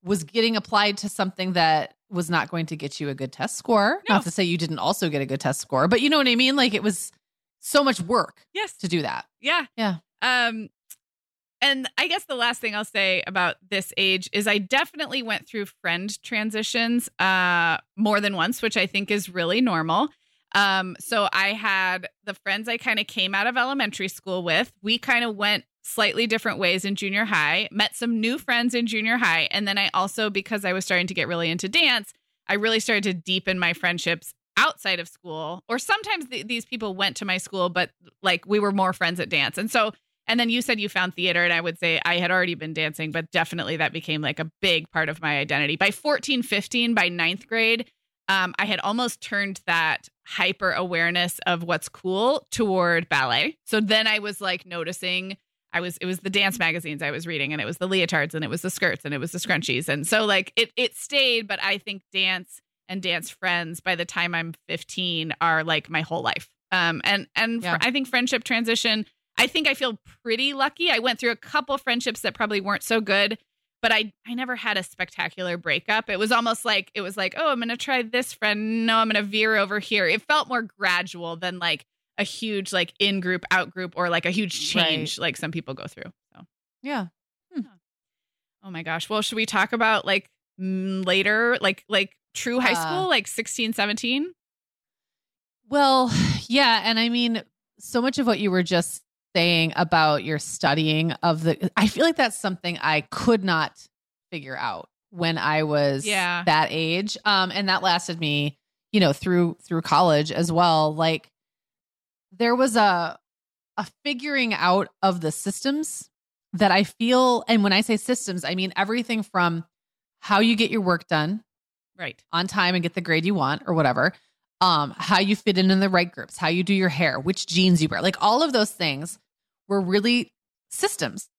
was getting applied to something that was not going to get you a good test score no. not to say you didn't also get a good test score but you know what i mean like it was so much work yes to do that yeah yeah um and I guess the last thing I'll say about this age is I definitely went through friend transitions uh, more than once, which I think is really normal. Um, so I had the friends I kind of came out of elementary school with. We kind of went slightly different ways in junior high, met some new friends in junior high. And then I also, because I was starting to get really into dance, I really started to deepen my friendships outside of school. Or sometimes th- these people went to my school, but like we were more friends at dance. And so and then you said you found theater, and I would say I had already been dancing, but definitely that became like a big part of my identity. By 14, 15, by ninth grade, um, I had almost turned that hyper awareness of what's cool toward ballet. So then I was like noticing I was it was the dance magazines I was reading and it was the leotards and it was the skirts and it was the scrunchies. And so like it it stayed, but I think dance and dance friends by the time I'm 15 are like my whole life. Um and and yeah. I think friendship transition I think I feel pretty lucky. I went through a couple friendships that probably weren't so good but I I never had a spectacular breakup. It was almost like it was like, oh, I'm gonna try this friend. No, I'm gonna veer over here. It felt more gradual than like a huge like in group, out group, or like a huge change Right. like some people go through. So Yeah. oh my gosh. Well, should we talk about like later, like like true high Uh, school, like 16, 17? Well, (sighs) yeah. And I mean, so much of what you were just saying about your studying of the, I feel like that's something I could not figure out when I was Yeah. that age. Um, and that lasted me, you know, through, through college as well. Like there was a, a figuring out of the systems that I feel, and when I say systems, I mean everything from how you get your work done Right. on time and get the grade you want or whatever um how you fit in in the right groups how you do your hair which jeans you wear like all of those things were really systems.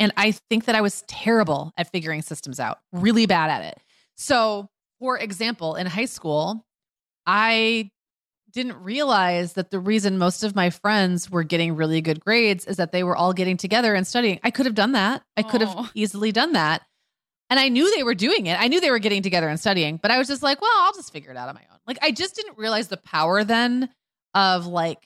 And i think that i was terrible at figuring systems out really bad at it. So for example in high school i didn't realize that the reason most of my friends were getting really good grades is that they were all getting together and studying. I could have done that. I could have oh. easily done that. And I knew they were doing it. I knew they were getting together and studying, but I was just like, well, I'll just figure it out on my own. Like, I just didn't realize the power then of like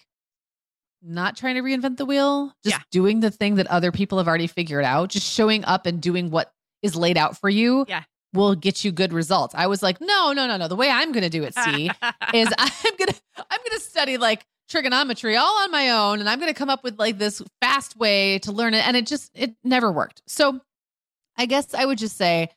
not trying to reinvent the wheel, just Yeah. doing the thing that other people have already figured out, just showing up and doing what is laid out for you Yeah. will get you good results. I was like, no, no, no, no. The way I'm going to do it, see, (laughs) is I'm gonna I'm gonna study like trigonometry all on my own and I'm gonna come up with like this fast way to learn it. And it just it never worked. So I guess I would just say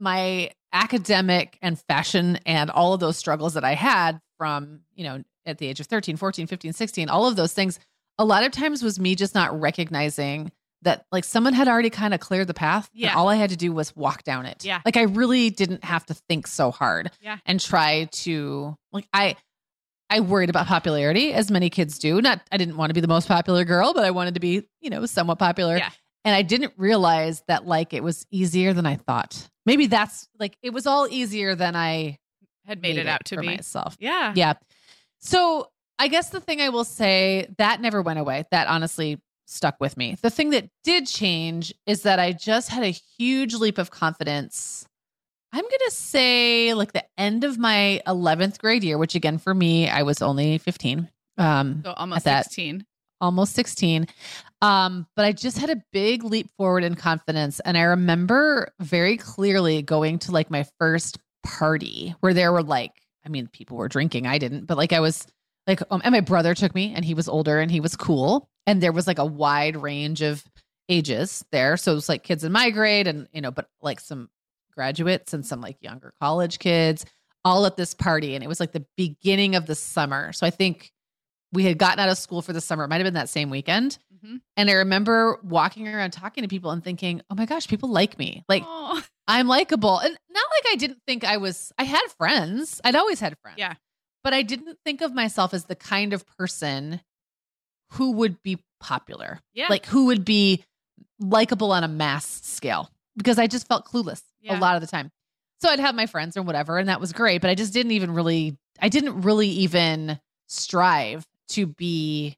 my academic and fashion and all of those struggles that I had from, you know, at the age of 13, 14, 15, 16, all of those things, a lot of times was me just not recognizing that like someone had already kind of cleared the path. Yeah. all I had to do was walk down it. Yeah. Like I really didn't have to think so hard Yeah. and try to like I I worried about popularity as many kids do. Not I didn't want to be the most popular girl, but I wanted to be, you know, somewhat popular. Yeah. And I didn't realize that like it was easier than I thought. Maybe that's like it was all easier than I Had made, it out to be. myself. Yeah. Yeah. So I guess the thing I will say that never went away. That honestly stuck with me. The thing that did change is that I just had a huge leap of confidence. I'm going to say like the end of my 11th grade year, which again for me, I was only 15. Um, So almost that. 16. almost 16. Um, but I just had a big leap forward in confidence. And I remember very clearly going to like my first party where there were like, I mean, people were drinking. I didn't, but like I was like, um, and my brother took me and he was older and he was cool. And there was like a wide range of ages there. So it was like kids in my grade and, you know, but like some graduates and some like younger college kids all at this party. And it was like the beginning of the summer. So I think we had gotten out of school for the summer. It might have been that same weekend. Mhm. And I remember walking around talking to people and thinking, oh my gosh, people like me. Like Aw. I'm likable. And not like I didn't think I was, I had friends. I'd always had friends. Yeah. But I didn't think of myself as the kind of person who would be popular, yeah. like who would be likable on a mass scale because I just felt clueless Yeah. a lot of the time. So I'd have my friends or whatever, and that was great. But I just didn't even really, I didn't really even strive to be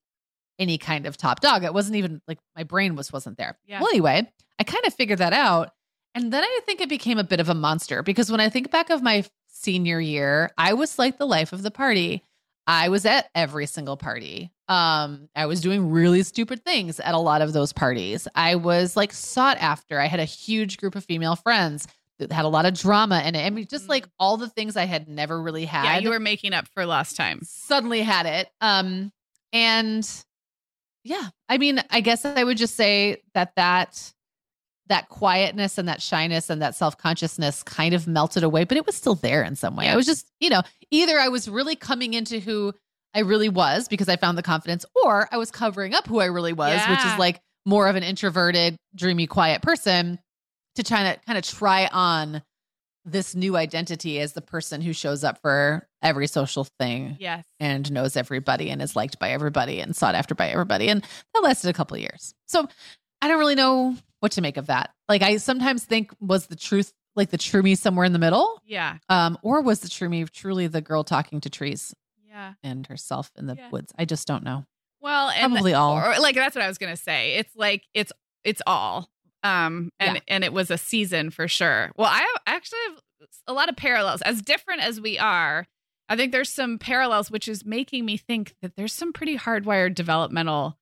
any kind of top dog. It wasn't even like my brain was wasn't there. Yeah. Well, anyway, I kind of figured that out, and then I think it became a bit of a monster because when I think back of my senior year, I was like the life of the party. I was at every single party. Um, I was doing really stupid things at a lot of those parties. I was like sought after. I had a huge group of female friends that had a lot of drama in it. I mean, just like all the things I had never really had yeah, you were making up for lost time. suddenly had it. Um, and yeah, I mean, I guess I would just say that that that quietness and that shyness and that self-consciousness kind of melted away, but it was still there in some way. I was just, you know, either I was really coming into who I really was because I found the confidence, or I was covering up who I really was, which is like more of an introverted, dreamy, quiet person to try to kind of try on this new identity as the person who shows up for every social thing Yes. and knows everybody and is liked by everybody and sought after by everybody. And that lasted a couple of years. So I don't really know what to make of that. Like I sometimes think was the truth like the true me somewhere in the middle? Yeah. Um, or was the true me truly the girl talking to trees Yeah. and herself in the Yeah. woods? I just don't know. Well, and Probably all. or like that's what I was gonna say. It's like it's it's all Um, and yeah. and it was a season for sure. Well, I actually have a lot of parallels. As different as we are, I think there's some parallels, which is making me think that there's some pretty hardwired developmental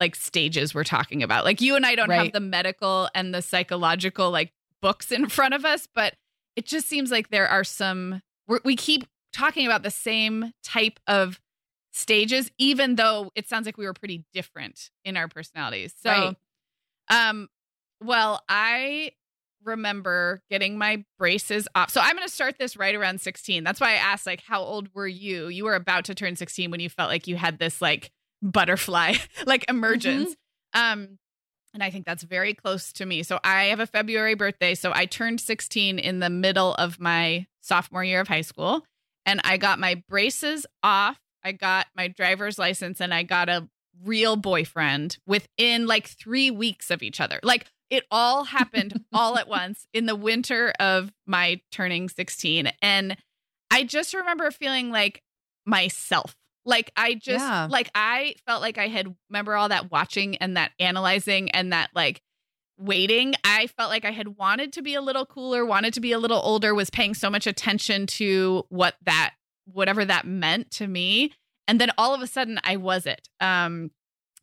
like stages we're talking about. Like you and I don't right. have the medical and the psychological like books in (laughs) front of us, but it just seems like there are some we keep talking about the same type of stages, even though it sounds like we were pretty different in our personalities. So, right. um, well, I remember getting my braces off. So I'm going to start this right around 16. That's why I asked, like, how old were you? You were about to turn 16 when you felt like you had this like butterfly (laughs) like emergence. Mm-hmm. Um, and I think that's very close to me. So I have a February birthday. So I turned 16 in the middle of my sophomore year of high school. And I got my braces off. I got my driver's license and I got a real boyfriend within like three weeks of each other. Like it all happened (laughs) all at once in the winter of my turning 16. And I just remember feeling like myself. Like I just yeah. like I felt like I had remember all that watching and that analyzing and that like waiting. I felt like I had wanted to be a little cooler, wanted to be a little older, was paying so much attention to what that whatever that meant to me. And then all of a sudden I was it. Um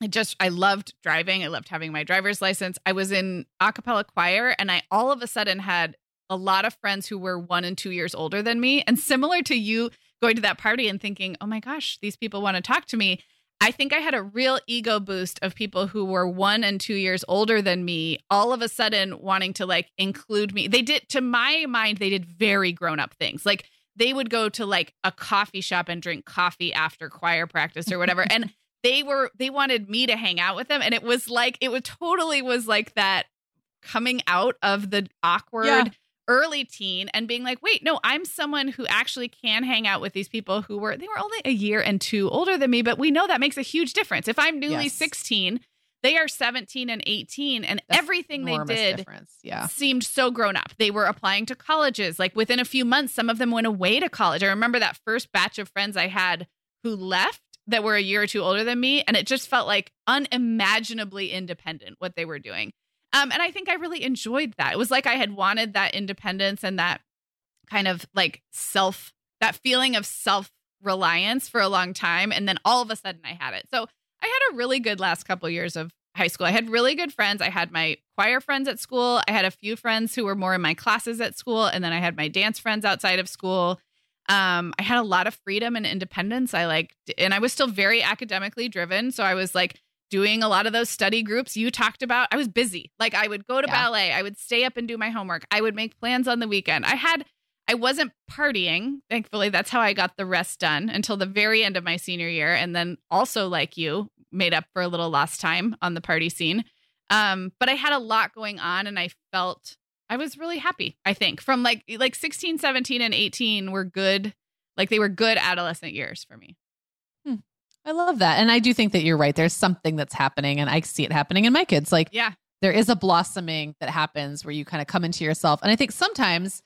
I just I loved driving. I loved having my driver's license. I was in a cappella choir and I all of a sudden had a lot of friends who were 1 and 2 years older than me and similar to you going to that party and thinking, "Oh my gosh, these people want to talk to me." I think I had a real ego boost of people who were 1 and 2 years older than me all of a sudden wanting to like include me. They did to my mind they did very grown-up things. Like they would go to like a coffee shop and drink coffee after choir practice or whatever. (laughs) and they were they wanted me to hang out with them and it was like it was totally was like that coming out of the awkward yeah. Early teen and being like wait no i'm someone who actually can hang out with these people who were they were only a year and two older than me but we know that makes a huge difference. If i'm newly yes. 16 they are 17 and 18 and That's everything they did yeah. seemed so grown up. They were applying to colleges. Like within a few months some of them went away to college. I remember that first batch of friends i had who left that were a year or two older than me and it just felt like unimaginably independent what they were doing um, and i think i really enjoyed that. It was like i had wanted that independence and that kind of like self that feeling of self reliance for a long time and then all of a sudden i had it. So i had a really good last couple years of high school. I had really good friends. I had my choir friends at school. I had a few friends who were more in my classes at school and then i had my dance friends outside of school. Um, I had a lot of freedom and independence. I like, and I was still very academically driven. So I was like doing a lot of those study groups you talked about. I was busy. Like I would go to yeah. ballet, I would stay up and do my homework, I would make plans on the weekend. I had, I wasn't partying. Thankfully, that's how I got the rest done until the very end of my senior year. And then also, like you, made up for a little lost time on the party scene. Um, but I had a lot going on and I felt I was really happy, I think. From like like 16, 17 and 18 were good like they were good adolescent years for me. I love that. And I do think that you're right. There's something that's happening and I see it happening in my kids. Like Yeah. There is a blossoming that happens where you kind of come into yourself. And I think sometimes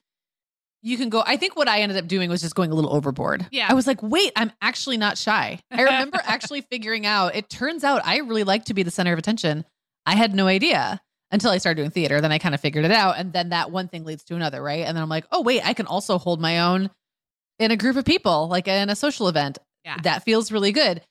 you can go. I think what I ended up doing was just going a little overboard. Yeah. I was like, wait, I'm actually not shy. I (laughs) remember actually figuring out, it turns out I really like to be the center of attention. I had no idea until I started doing theater. Then I kind of figured it out. And then that one thing leads to another, right? And then I'm like, oh, wait, I can also hold my own in a group of people, like in a social event. Yeah. That feels really good.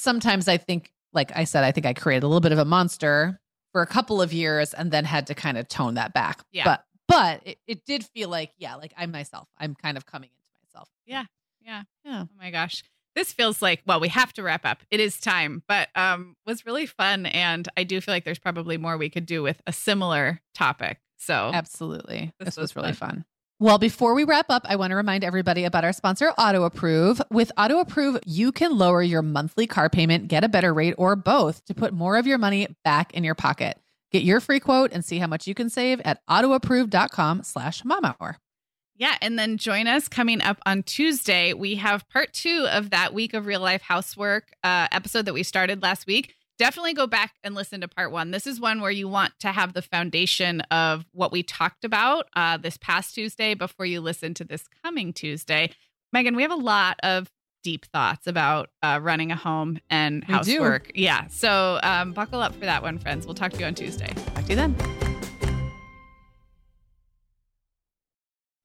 Sometimes I think, like I said, I think I created a little bit of a monster for a couple of years and then had to kind of tone that back. Yeah. But but it, it did feel like, yeah, like I'm myself. I'm kind of coming into myself. Yeah. Yeah. Yeah. Oh my gosh this feels like well we have to wrap up it is time but um was really fun and i do feel like there's probably more we could do with a similar topic so absolutely this, this was, was, really fun. fun. Well, before we wrap up, I want to remind everybody about our sponsor, Auto Approve. With Auto Approve, you can lower your monthly car payment, get a better rate, or both to put more of your money back in your pocket. Get your free quote and see how much you can save at autoapprove.com slash mom hour. Yeah, and then join us coming up on Tuesday. We have part two of that week of real life housework uh, episode that we started last week definitely go back and listen to part one. This is one where you want to have the foundation of what we talked about uh, this past Tuesday before you listen to this coming Tuesday. Meagan, we have a lot of deep thoughts about uh, running a home and housework. Yeah. So um, buckle up for that one, friends. We'll talk to you on Tuesday. Talk to you then.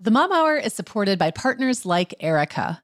The Mom Hour is supported by partners like Erika.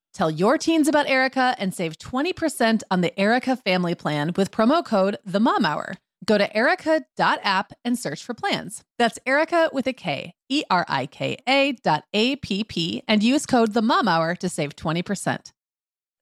Tell your teens about Erika and save 20% on the Erika family plan with promo code The Mom Hour. Go to erika.app and search for plans. That's Erika with a K, E R I K A dot A P P, and use code The Mom Hour to save 20%.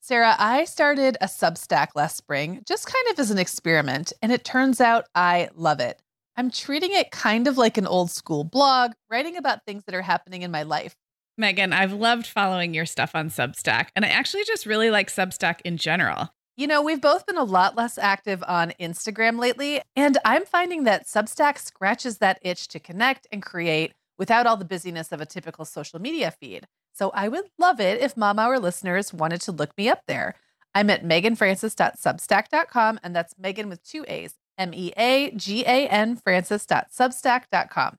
Sarah, I started a Substack last spring, just kind of as an experiment, and it turns out I love it. I'm treating it kind of like an old school blog, writing about things that are happening in my life. Meagan, I've loved following your stuff on Substack, and I actually just really like Substack in general. You know, we've both been a lot less active on Instagram lately, and I'm finding that Substack scratches that itch to connect and create without all the busyness of a typical social media feed. So I would love it if Mom Hour listeners wanted to look me up there. I'm at meaganfrancis.substack.com, and that's Meagan with two A's, M E A G A N Francis.substack.com.